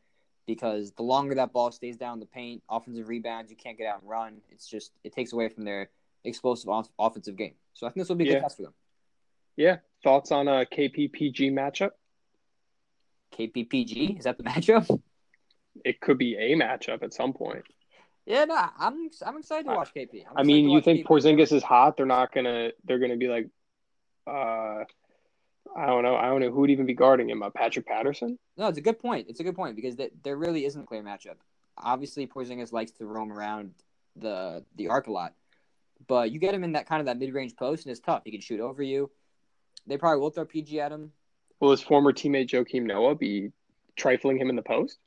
because the longer that ball stays down the paint, offensive rebounds, you can't get out and run. It's just it takes away from their explosive off- offensive game. So I think this will be a Yeah. good test for them. Yeah. Thoughts on a KPPG matchup? KPPG is that the matchup? It could be a matchup at some point. Yeah, no, I'm I'm excited to watch KP. I'm I mean, you think KP. Porzingis is hot? They're not gonna. They're gonna be like, uh, I don't know. I don't know who would even be guarding him. Uh, Patrick Patterson. No, it's a good point. It's a good point because th- there really isn't a clear matchup. Obviously, Porzingis likes to roam around the the arc a lot, but you get him in that kind of that mid range post, and it's tough. He can shoot over you. They probably will throw PG at him. Will his former teammate Joakim Noah be trifling him in the post?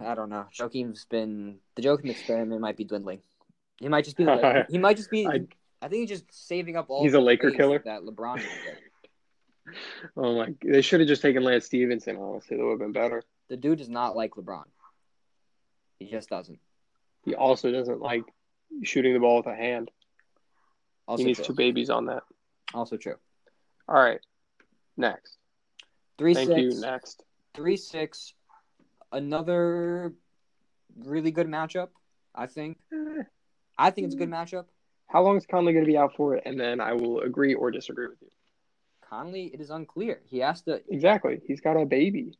I don't know. Joakim's been the Joakim experiment might be dwindling. He might just be. he might just be. I, I- think he's just saving up all. He's a Laker killer? That LeBron. Oh my! They should have just taken Lance Stephenson. Honestly, that would have been better. The dude does not like LeBron. He just doesn't. He also doesn't like shooting the ball with a hand. Also he needs true. two babies on that. Also true. All right. Next. Three Thank six. you. Next. three six, another really good matchup. I think. I think it's a good matchup. How long is Conley going to be out for? It? And then I will agree or disagree with you. Conley, it is unclear. He has to, Exactly. He's got a baby.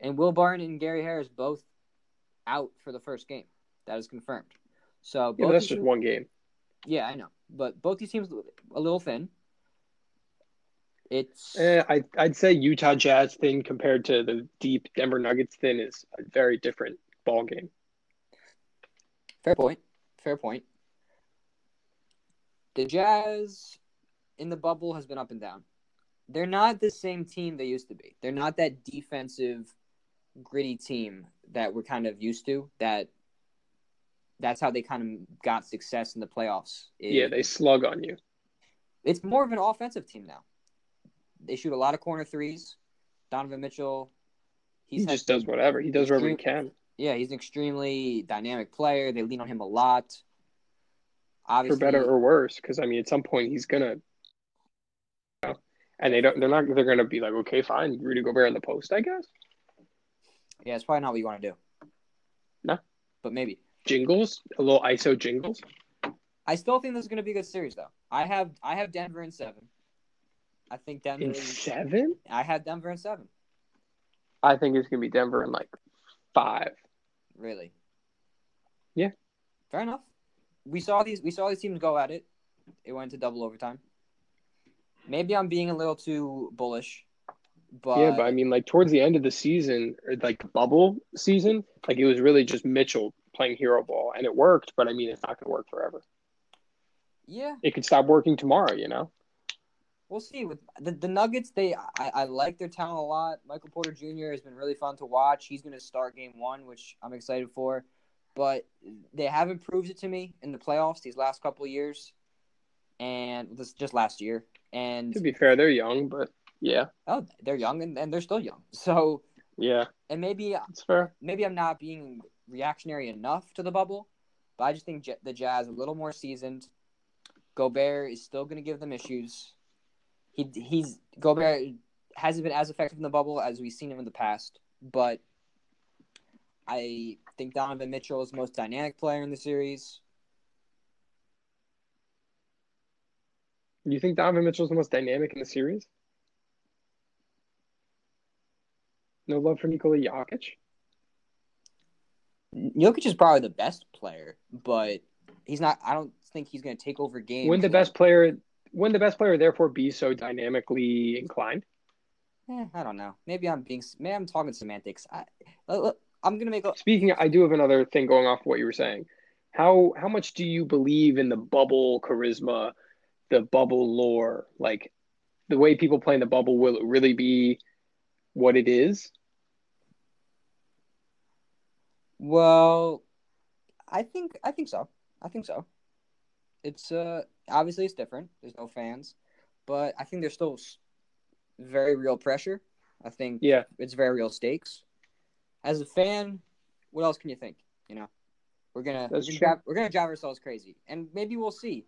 and Will Barton and Gary Harris both out for the first game. That is confirmed. So Yeah, that's just teams- one game. yeah, I know, but both these teams a little thin. It's Eh, I, I'd say Utah Jazz thing compared to the deep Denver Nuggets thing is a very different ball game. Fair point. Fair point. The Jazz in the bubble has been up and down. They're not the same team they used to be. They're not that defensive, gritty team that we're kind of used to. That that's how they kind of got success in the playoffs. is- Yeah, they slug on you. it's more of an offensive team now. They shoot a lot of corner threes. Donovan Mitchell, He just does whatever. He does whatever he can. yeah, he's an extremely dynamic player. They lean on him a lot. For better or worse, because I mean, at some point he's gonna, you know, and they don't. They're not. They're gonna be like, okay, fine, Rudy Gobert in the post, I guess. Yeah, it's probably not what you want to do. No. But maybe. Jingles, a little ISO jingles. I still think this is going to be a good series, though. I have I have Denver in seven. I think Denver. In seven, I had Denver in seven. I think it's gonna be Denver in like five. Really. Yeah. Fair enough. We saw these. We saw these teams go at it. It went to double overtime. Maybe I'm being a little too bullish, but yeah, but I mean, like towards the end of the season, or like bubble season, like it was really just Mitchell playing hero ball, and it worked. But I mean, it's not gonna work forever. yeah, It could stop working tomorrow, you know. We'll see. With the, the Nuggets, they I, I like their talent a lot. Michael Porter Jr. has been really fun to watch. He's going to start Game One, which I'm excited for. But they haven't proved it to me in the playoffs these last couple of years, and this just last year. And To be fair, they're young, but yeah, oh, they're young and, and they're still young. So yeah, and maybe it's fair. maybe I'm not being reactionary enough to the bubble, but I just think the Jazz a little more seasoned. Gobert is still going to give them issues. He he's Gobert hasn't been as effective in the bubble as we've seen him in the past, but I think Donovan Mitchell is the most dynamic player in the series. You think Donovan Mitchell's the most dynamic in the series? No love for Nikola Jokic. Jokic is probably the best player, but he's not. I don't think he's going to take over games. When the best player, when the best player, therefore, be so dynamically inclined. Eh, I don't know. Maybe I'm being. Maybe I'm talking semantics. I, I'm gonna make a. Speaking, I do have another thing going off of what you were saying. How how much do you believe in the bubble charisma, the bubble lore, like the way people play in the bubble? Will it really be what it is? Well, I think I think so. I think so. It's uh obviously it's different. There's no fans, but I think there's still very real pressure. I think Yeah, it's very real stakes. As a fan, what else can you think? You know, we're gonna we're gonna, drive, we're gonna drive ourselves crazy, and maybe we'll see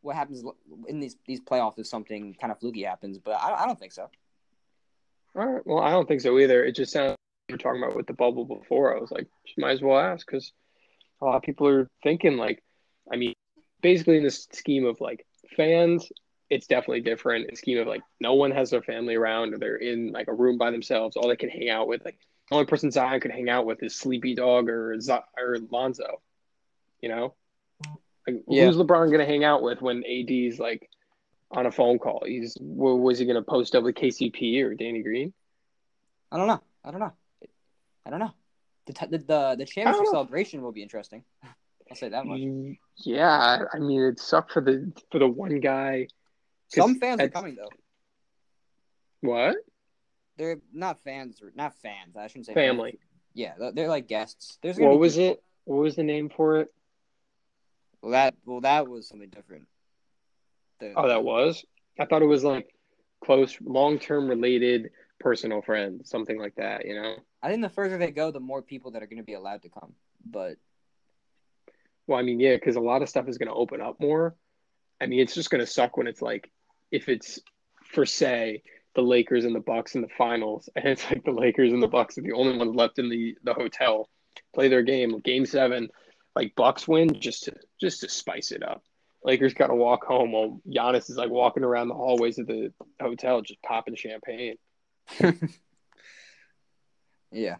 what happens in these these playoffs if something kind of fluky happens. But I, I don't think so. All right. Well, I don't think so either. It just sounds like you were talking about with the bubble before. I was like, you might as well ask because a lot of people are thinking like, I mean, basically in this scheme of like fans, it's definitely different. In scheme of like no one has their family around or they're in like a room by themselves. All they can hang out with like the only person Zion could hang out with is Sleepy Dog or Z- or Lonzo. You know, like Yeah. who's LeBron going to hang out with when AD's like on a phone call? He's wa- was he going to post up with KCP or Danny Green? I don't know. I don't know. I don't know. The t- the, the the championship celebration will be interesting. I'll say that much. Yeah, I mean it sucked for the for the one guy. Some fans are coming though. What They're not fans. Not fans. I shouldn't say family? fans. Yeah, they're- like guests. There's What was people- it? What was the name for it? Well, that well that was something different. The- Oh, that was. I thought it was like close, long term related, personal friends, something like that. You know. I think the further they go, the more people that are going to be allowed to come. But Well, I mean, yeah, because a lot of stuff is going to open up more. I mean, it's just going to suck when it's like, if it's for say the Lakers and the Bucks in the finals, and it's like the Lakers and the Bucks are the only ones left in the the hotel, play their game, game seven, like Bucks win just to just to spice it up. Lakers got to walk home while Giannis is like walking around the hallways of the hotel just popping champagne. yeah,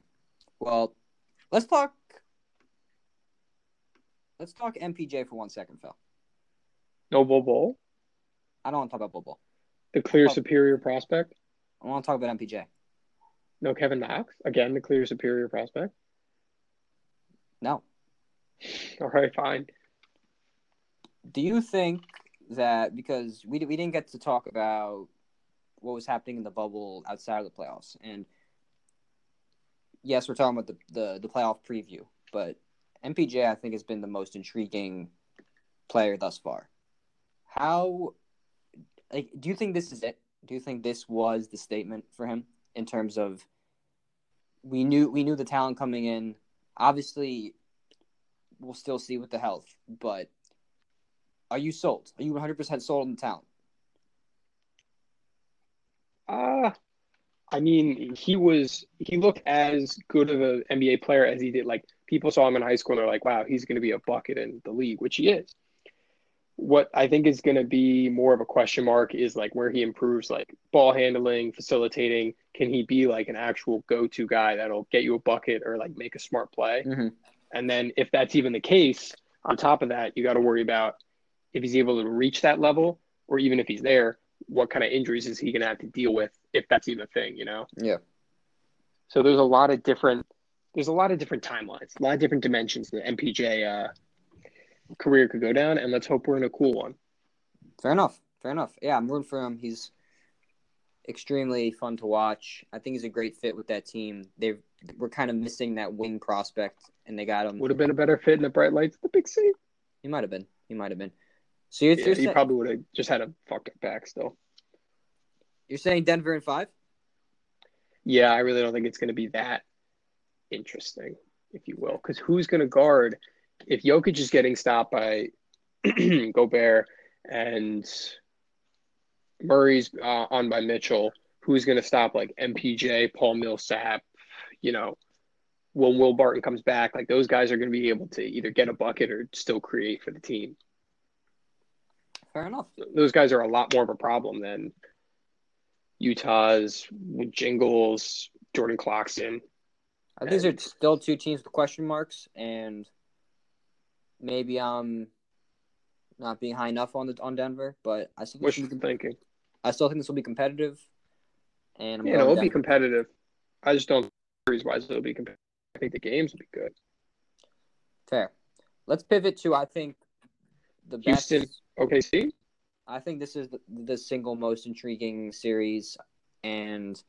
well, let's talk. Let's talk MPJ for one second, Phil. No Bol Bol, I don't want to talk about Bobo. the clear Oh. superior prospect. I want to talk about MPJ. No Kevin Knox, again the clear superior prospect. No. All right, fine. Do you think that because we we didn't get to talk about what was happening in the bubble outside of the playoffs, and yes, we're talking about the the, the playoff preview, but MPJ I think has been the most intriguing player thus far. How like do you think this is it? Do you think this was the statement for him in terms of we knew we knew the talent coming in. Obviously, we'll still see with the health, but are you sold? Are you 100% sold on the talent? Uh I mean, he was he looked as good of an NBA player as he did. Like people saw him in high school and they're like, wow, he's gonna be a bucket in the league, which he is. What I think is gonna be more of a question mark is like where he improves like ball handling, facilitating. Can he be like an actual go-to guy that'll get you a bucket or like make a smart play? Mm-hmm. And then if that's even the case, on top of that, you got to worry about if he's able to reach that level, or even if he's there, what kind of injuries is he going to have to deal with if that's even a thing, you know? Yeah. So there's a lot of different there's a lot of different timelines, a lot of different dimensions the MPJ uh, career could go down, and let's hope we're in a cool one. Fair enough. Fair enough. Yeah, I'm rooting for him. He's extremely fun to watch. I think he's a great fit with that team. They were kind of missing that wing prospect, and they got him. Would have been a better fit in the bright lights of the big city. He might have been. He might have been. So you're, Yeah, you're, he probably would have just had a fucked up back still. you're saying Denver in five? Yeah, I really don't think it's going to be that interesting, if you will, because who's going to guard if Jokic is getting stopped by Gobert and Murray's uh, on by Mitchell? Who's going to stop like MPJ, Paul Millsap? You know, when Will Barton comes back, like those guys are going to be able to either get a bucket or still create for the team. Fair enough. Those guys are a lot more of a problem than Utah's Jingles, Jordan Clarkson. Think these are still two teams with question marks, and maybe I'm not being high enough on the on Denver, but I still think, you this will be- thinking? I still think this will be competitive. And I'm Yeah, it'll be competitive. I just don't series wise it'll be competitive. I think the games will be good. fair. Let's pivot to I think the best. Houston. OKC. I think this is the, the single most intriguing series, and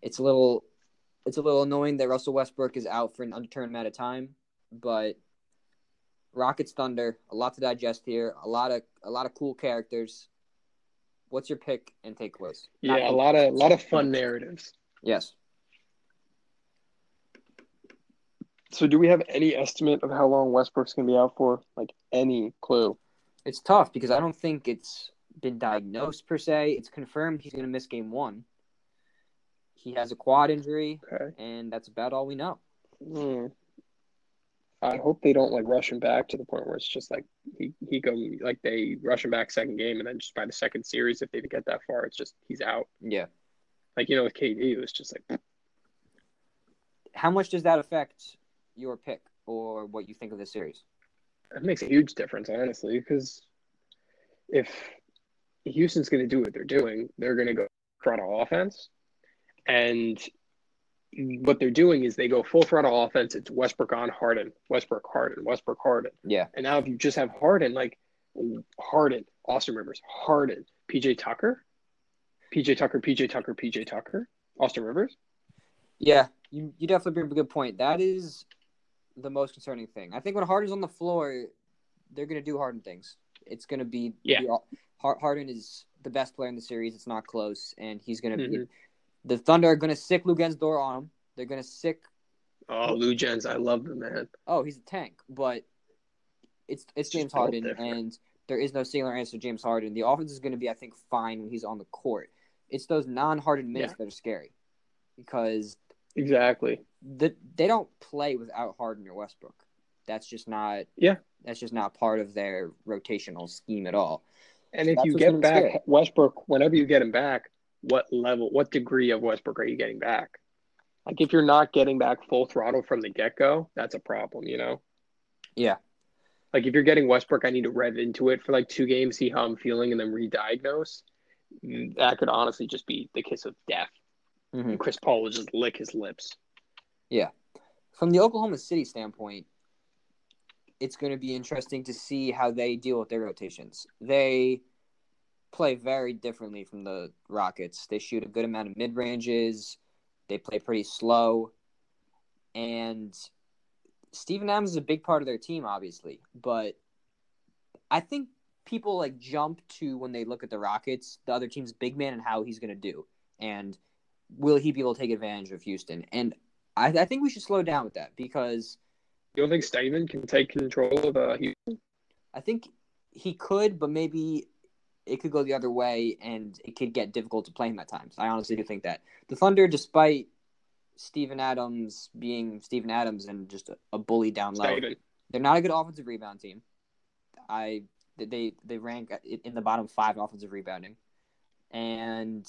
it's a little, it's a little annoying that Russell Westbrook is out for an undetermined amount of time. But Rockets Thunder, a lot to digest here. A lot of a lot of cool characters. What's your pick and takeaways? Not Yeah, a lot of a lot of fun narratives. Yes. So, do we have any estimate of how long Westbrook's going to be out for? Like any clue? It's tough because I don't think it's been diagnosed per se. It's confirmed he's going to miss game one. He has a quad injury, Okay. and that's about all we know. Hmm. I hope they don't like rush him back to the point where it's just like he he go like they rush him back second game and then just by the second series if they get that far it's just he's out. Yeah. Like you know with KD it was just like How much does that affect your pick or what you think of this series? It makes a huge difference, honestly, because if Houston's going to do what they're doing, they're going to go throttle offense, and what they're doing is they go full throttle offense. It's Westbrook on Harden, Westbrook Harden, Westbrook Harden. Yeah. And now if you just have Harden, like Harden, Austin Rivers, Harden, PJ Tucker, PJ Tucker, PJ Tucker, PJ Tucker, Austin Rivers. Yeah, you, you definitely bring up a good point. That is the most concerning thing. I think when Harden's on the floor, they're going to do Harden things. It's going to be Yeah. Harden is the best player in the series. It's not close, and he's going to be. Mm-hmm. The Thunder are going to sic Lou Lugens door on him. They're going to sic. Oh, Luguentz, I love the man. Oh, he's a tank, but it's it's James Harden, and there is no singular answer to James Harden. The offense is going to be, I think, fine when he's on the court. It's those non-Harden minutes that are scary because Exactly. the, they don't play without Harden or Westbrook. That's just not. Yeah. That's just not part of their rotational scheme at all. And if you get back scary. Westbrook, whenever you get him back, what level, what degree of Westbrook are you getting back? Like if you're not getting back full throttle from the get go, that's a problem, you know? Yeah. Like if you're getting Westbrook, I need to rev into it for like two games, see how I'm feeling, and then re-diagnose. That could honestly just be the kiss of death. Mhm. And Chris Paul will just lick his lips. Yeah. From the Oklahoma City standpoint, it's going to be interesting to see how they deal with their rotations. They play very differently from the Rockets. They shoot a good amount of mid ranges. They play pretty slow, and Steven Adams is a big part of their team, obviously. But I think people like jump to when they look at the Rockets, the other team's big man, and how he's going to do, and will he be able to take advantage of Houston? And I, I think we should slow down with that because You don't think Steven can take control of uh, Houston? I think he could, but maybe it could go the other way and it could get difficult to play him at times. I honestly do think that. The Thunder, despite Steven Adams being Steven Adams and just a, a bully down low, Steven. they're not a good offensive rebound team. I they they rank in the bottom five offensive rebounding, and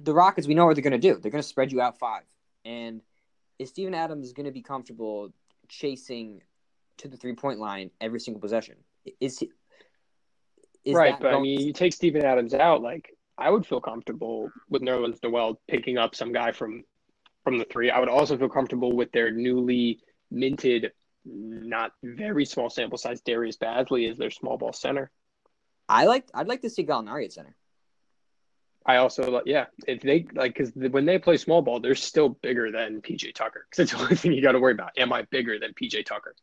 the Rockets we know what they're going to do. They're going to spread you out five, and is Steven Adams going to be comfortable chasing to the three point line every single possession? Is he? Is right, but I mean, you take Steven Adams out, like I would feel comfortable with Nerlens Noel picking up some guy from from the three. I would also feel comfortable with their newly minted, not very small sample size Darius Bazley as their small ball center. I like I'd like to see Gallinari at center. I also like, yeah, if they like, because when they play small ball, they're still bigger than PJ Tucker. Because that's the only thing you got to worry about. Am I bigger than PJ Tucker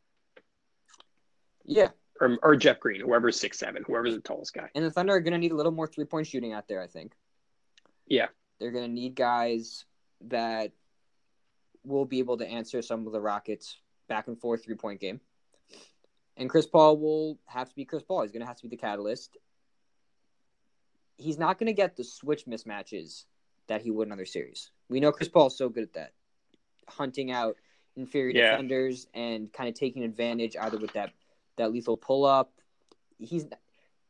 Yeah, or, or Jeff Green, whoever's six seven, whoever's the tallest guy? and the Thunder are going to need a little more three point shooting out there. I think. Yeah. they're going to need guys that will be able to answer some of the Rockets' back and forth three point game. And Chris Paul will have to be Chris Paul. He's going to have to be the catalyst. He's not going to get the switch mismatches that he would in other series. We know Chris Paul is so good at that, hunting out inferior Yeah. defenders and kind of taking advantage either with that that lethal pull up. He's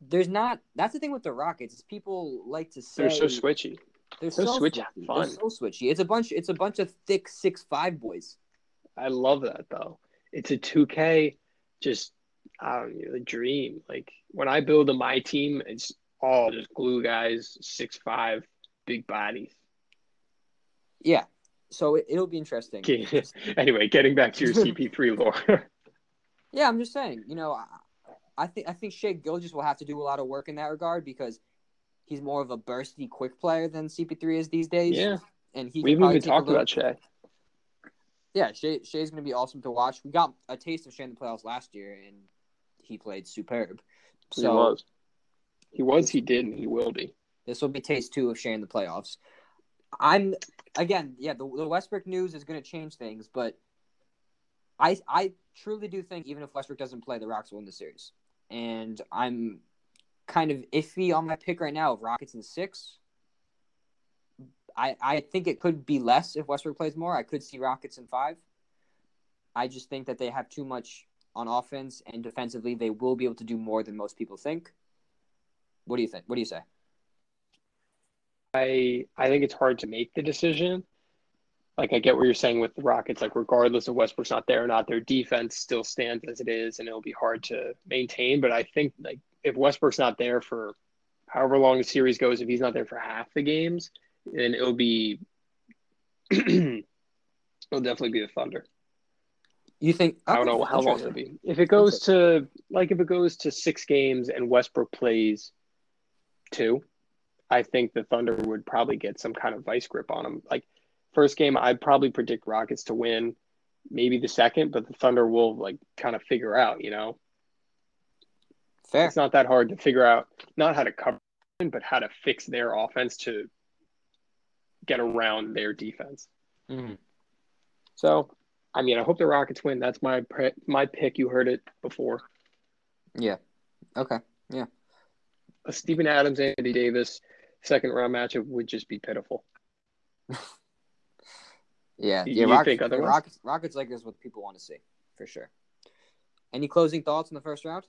there's not. That's the thing with the Rockets. Is people like to say They're so switchy. they're So so, switchy. fun. They're so switchy. It's a bunch. It's a bunch of thick six five boys. I love that though. It's a 2K, just I don't know, a dream. Like when I build a my team, it's all just glue guys, six five, big bodies. Yeah. So it, it'll be interesting. Okay. anyway, getting back to your CP3 lore. Yeah, I'm just saying. You know, I, I think I think Shai Gilgeous will have to do a lot of work in that regard because he's more of a bursty, quick player than CP3 is these days. yeah, and he we haven't even talked about Shai. Yeah, Shai, Shai's going to be awesome to watch. We got a taste of Shai in the playoffs last year, and he played superb. he So was, he was, he did, and he will be. This will be taste two of Shai in the playoffs. I'm again, yeah. The, the Westbrook news is going to change things, but I I truly do think even if Westbrook doesn't play, the Rockets will win the series. And I'm kind of iffy on my pick right now of Rockets in six. I I think it could be less if Westbrook plays more. I could see Rockets in five. I just think that they have too much on offense and defensively. They will be able to do more than most people think. What do you think? What do you say? I I think it's hard to make the decision. Like I get what you're saying with the Rockets. Like regardless of Westbrook's not there or not, their defense still stands as it is, and it'll be hard to maintain. But I think like if Westbrook's not there for however long the series goes, if he's not there for half the games, then it'll be it'll definitely be the Thunder. You think? I don't know how long it'll be. If it goes to like if it goes to six games and Westbrook plays two, I think the Thunder would probably get some kind of vice grip on him. Like first game, I'd probably predict Rockets to win. Maybe the second, but the Thunder will like kind of figure out. You know, Fair. it's not that hard to figure out not how to cover, but how to fix their offense to get around their defense. Mm-hmm. So, I mean, I hope the Rockets win. That's my my pick. You heard it before. Yeah. Okay. Yeah. A Steven Adams, Anthony Davis second round matchup would just be pitiful. yeah. Yeah. you Rockets, think otherwise? Rockets, Rockets like is what people want to see for sure. Any closing thoughts in the first round?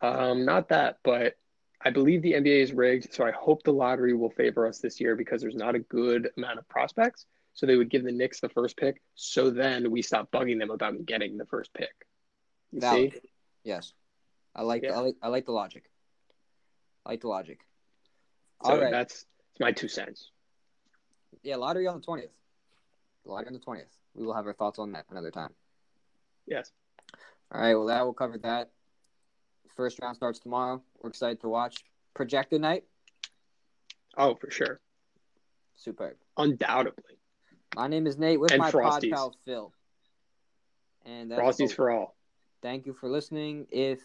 Um, not that, but I believe the NBA is rigged, so I hope the lottery will favor us this year because there's not a good amount of prospects. So they would give the Knicks the first pick, so then we stop bugging them about getting the first pick. You Valid. see? Yes. I like. Yeah. I like. I like the logic. I like the logic. So All right. that's, that's my two cents. Yeah. Lottery on the twentieth. Lottery on the twentieth. We will have our thoughts on that another time. Yes. All right. Well, that will cover that. First round starts tomorrow. We're excited to watch. Projected night. Oh, for sure. Superb. Undoubtedly. My name is Nate with And my pod pal Phil. And that's Frosties for all. Thank you for listening. If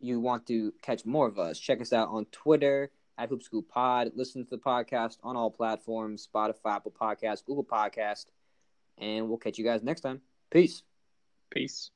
you want to catch more of us, check us out on Twitter at Hoop Scoop Pod. Listen to the podcast on all platforms Spotify, Apple Podcasts, Google Podcast. And we'll catch you guys next time. Peace. Peace.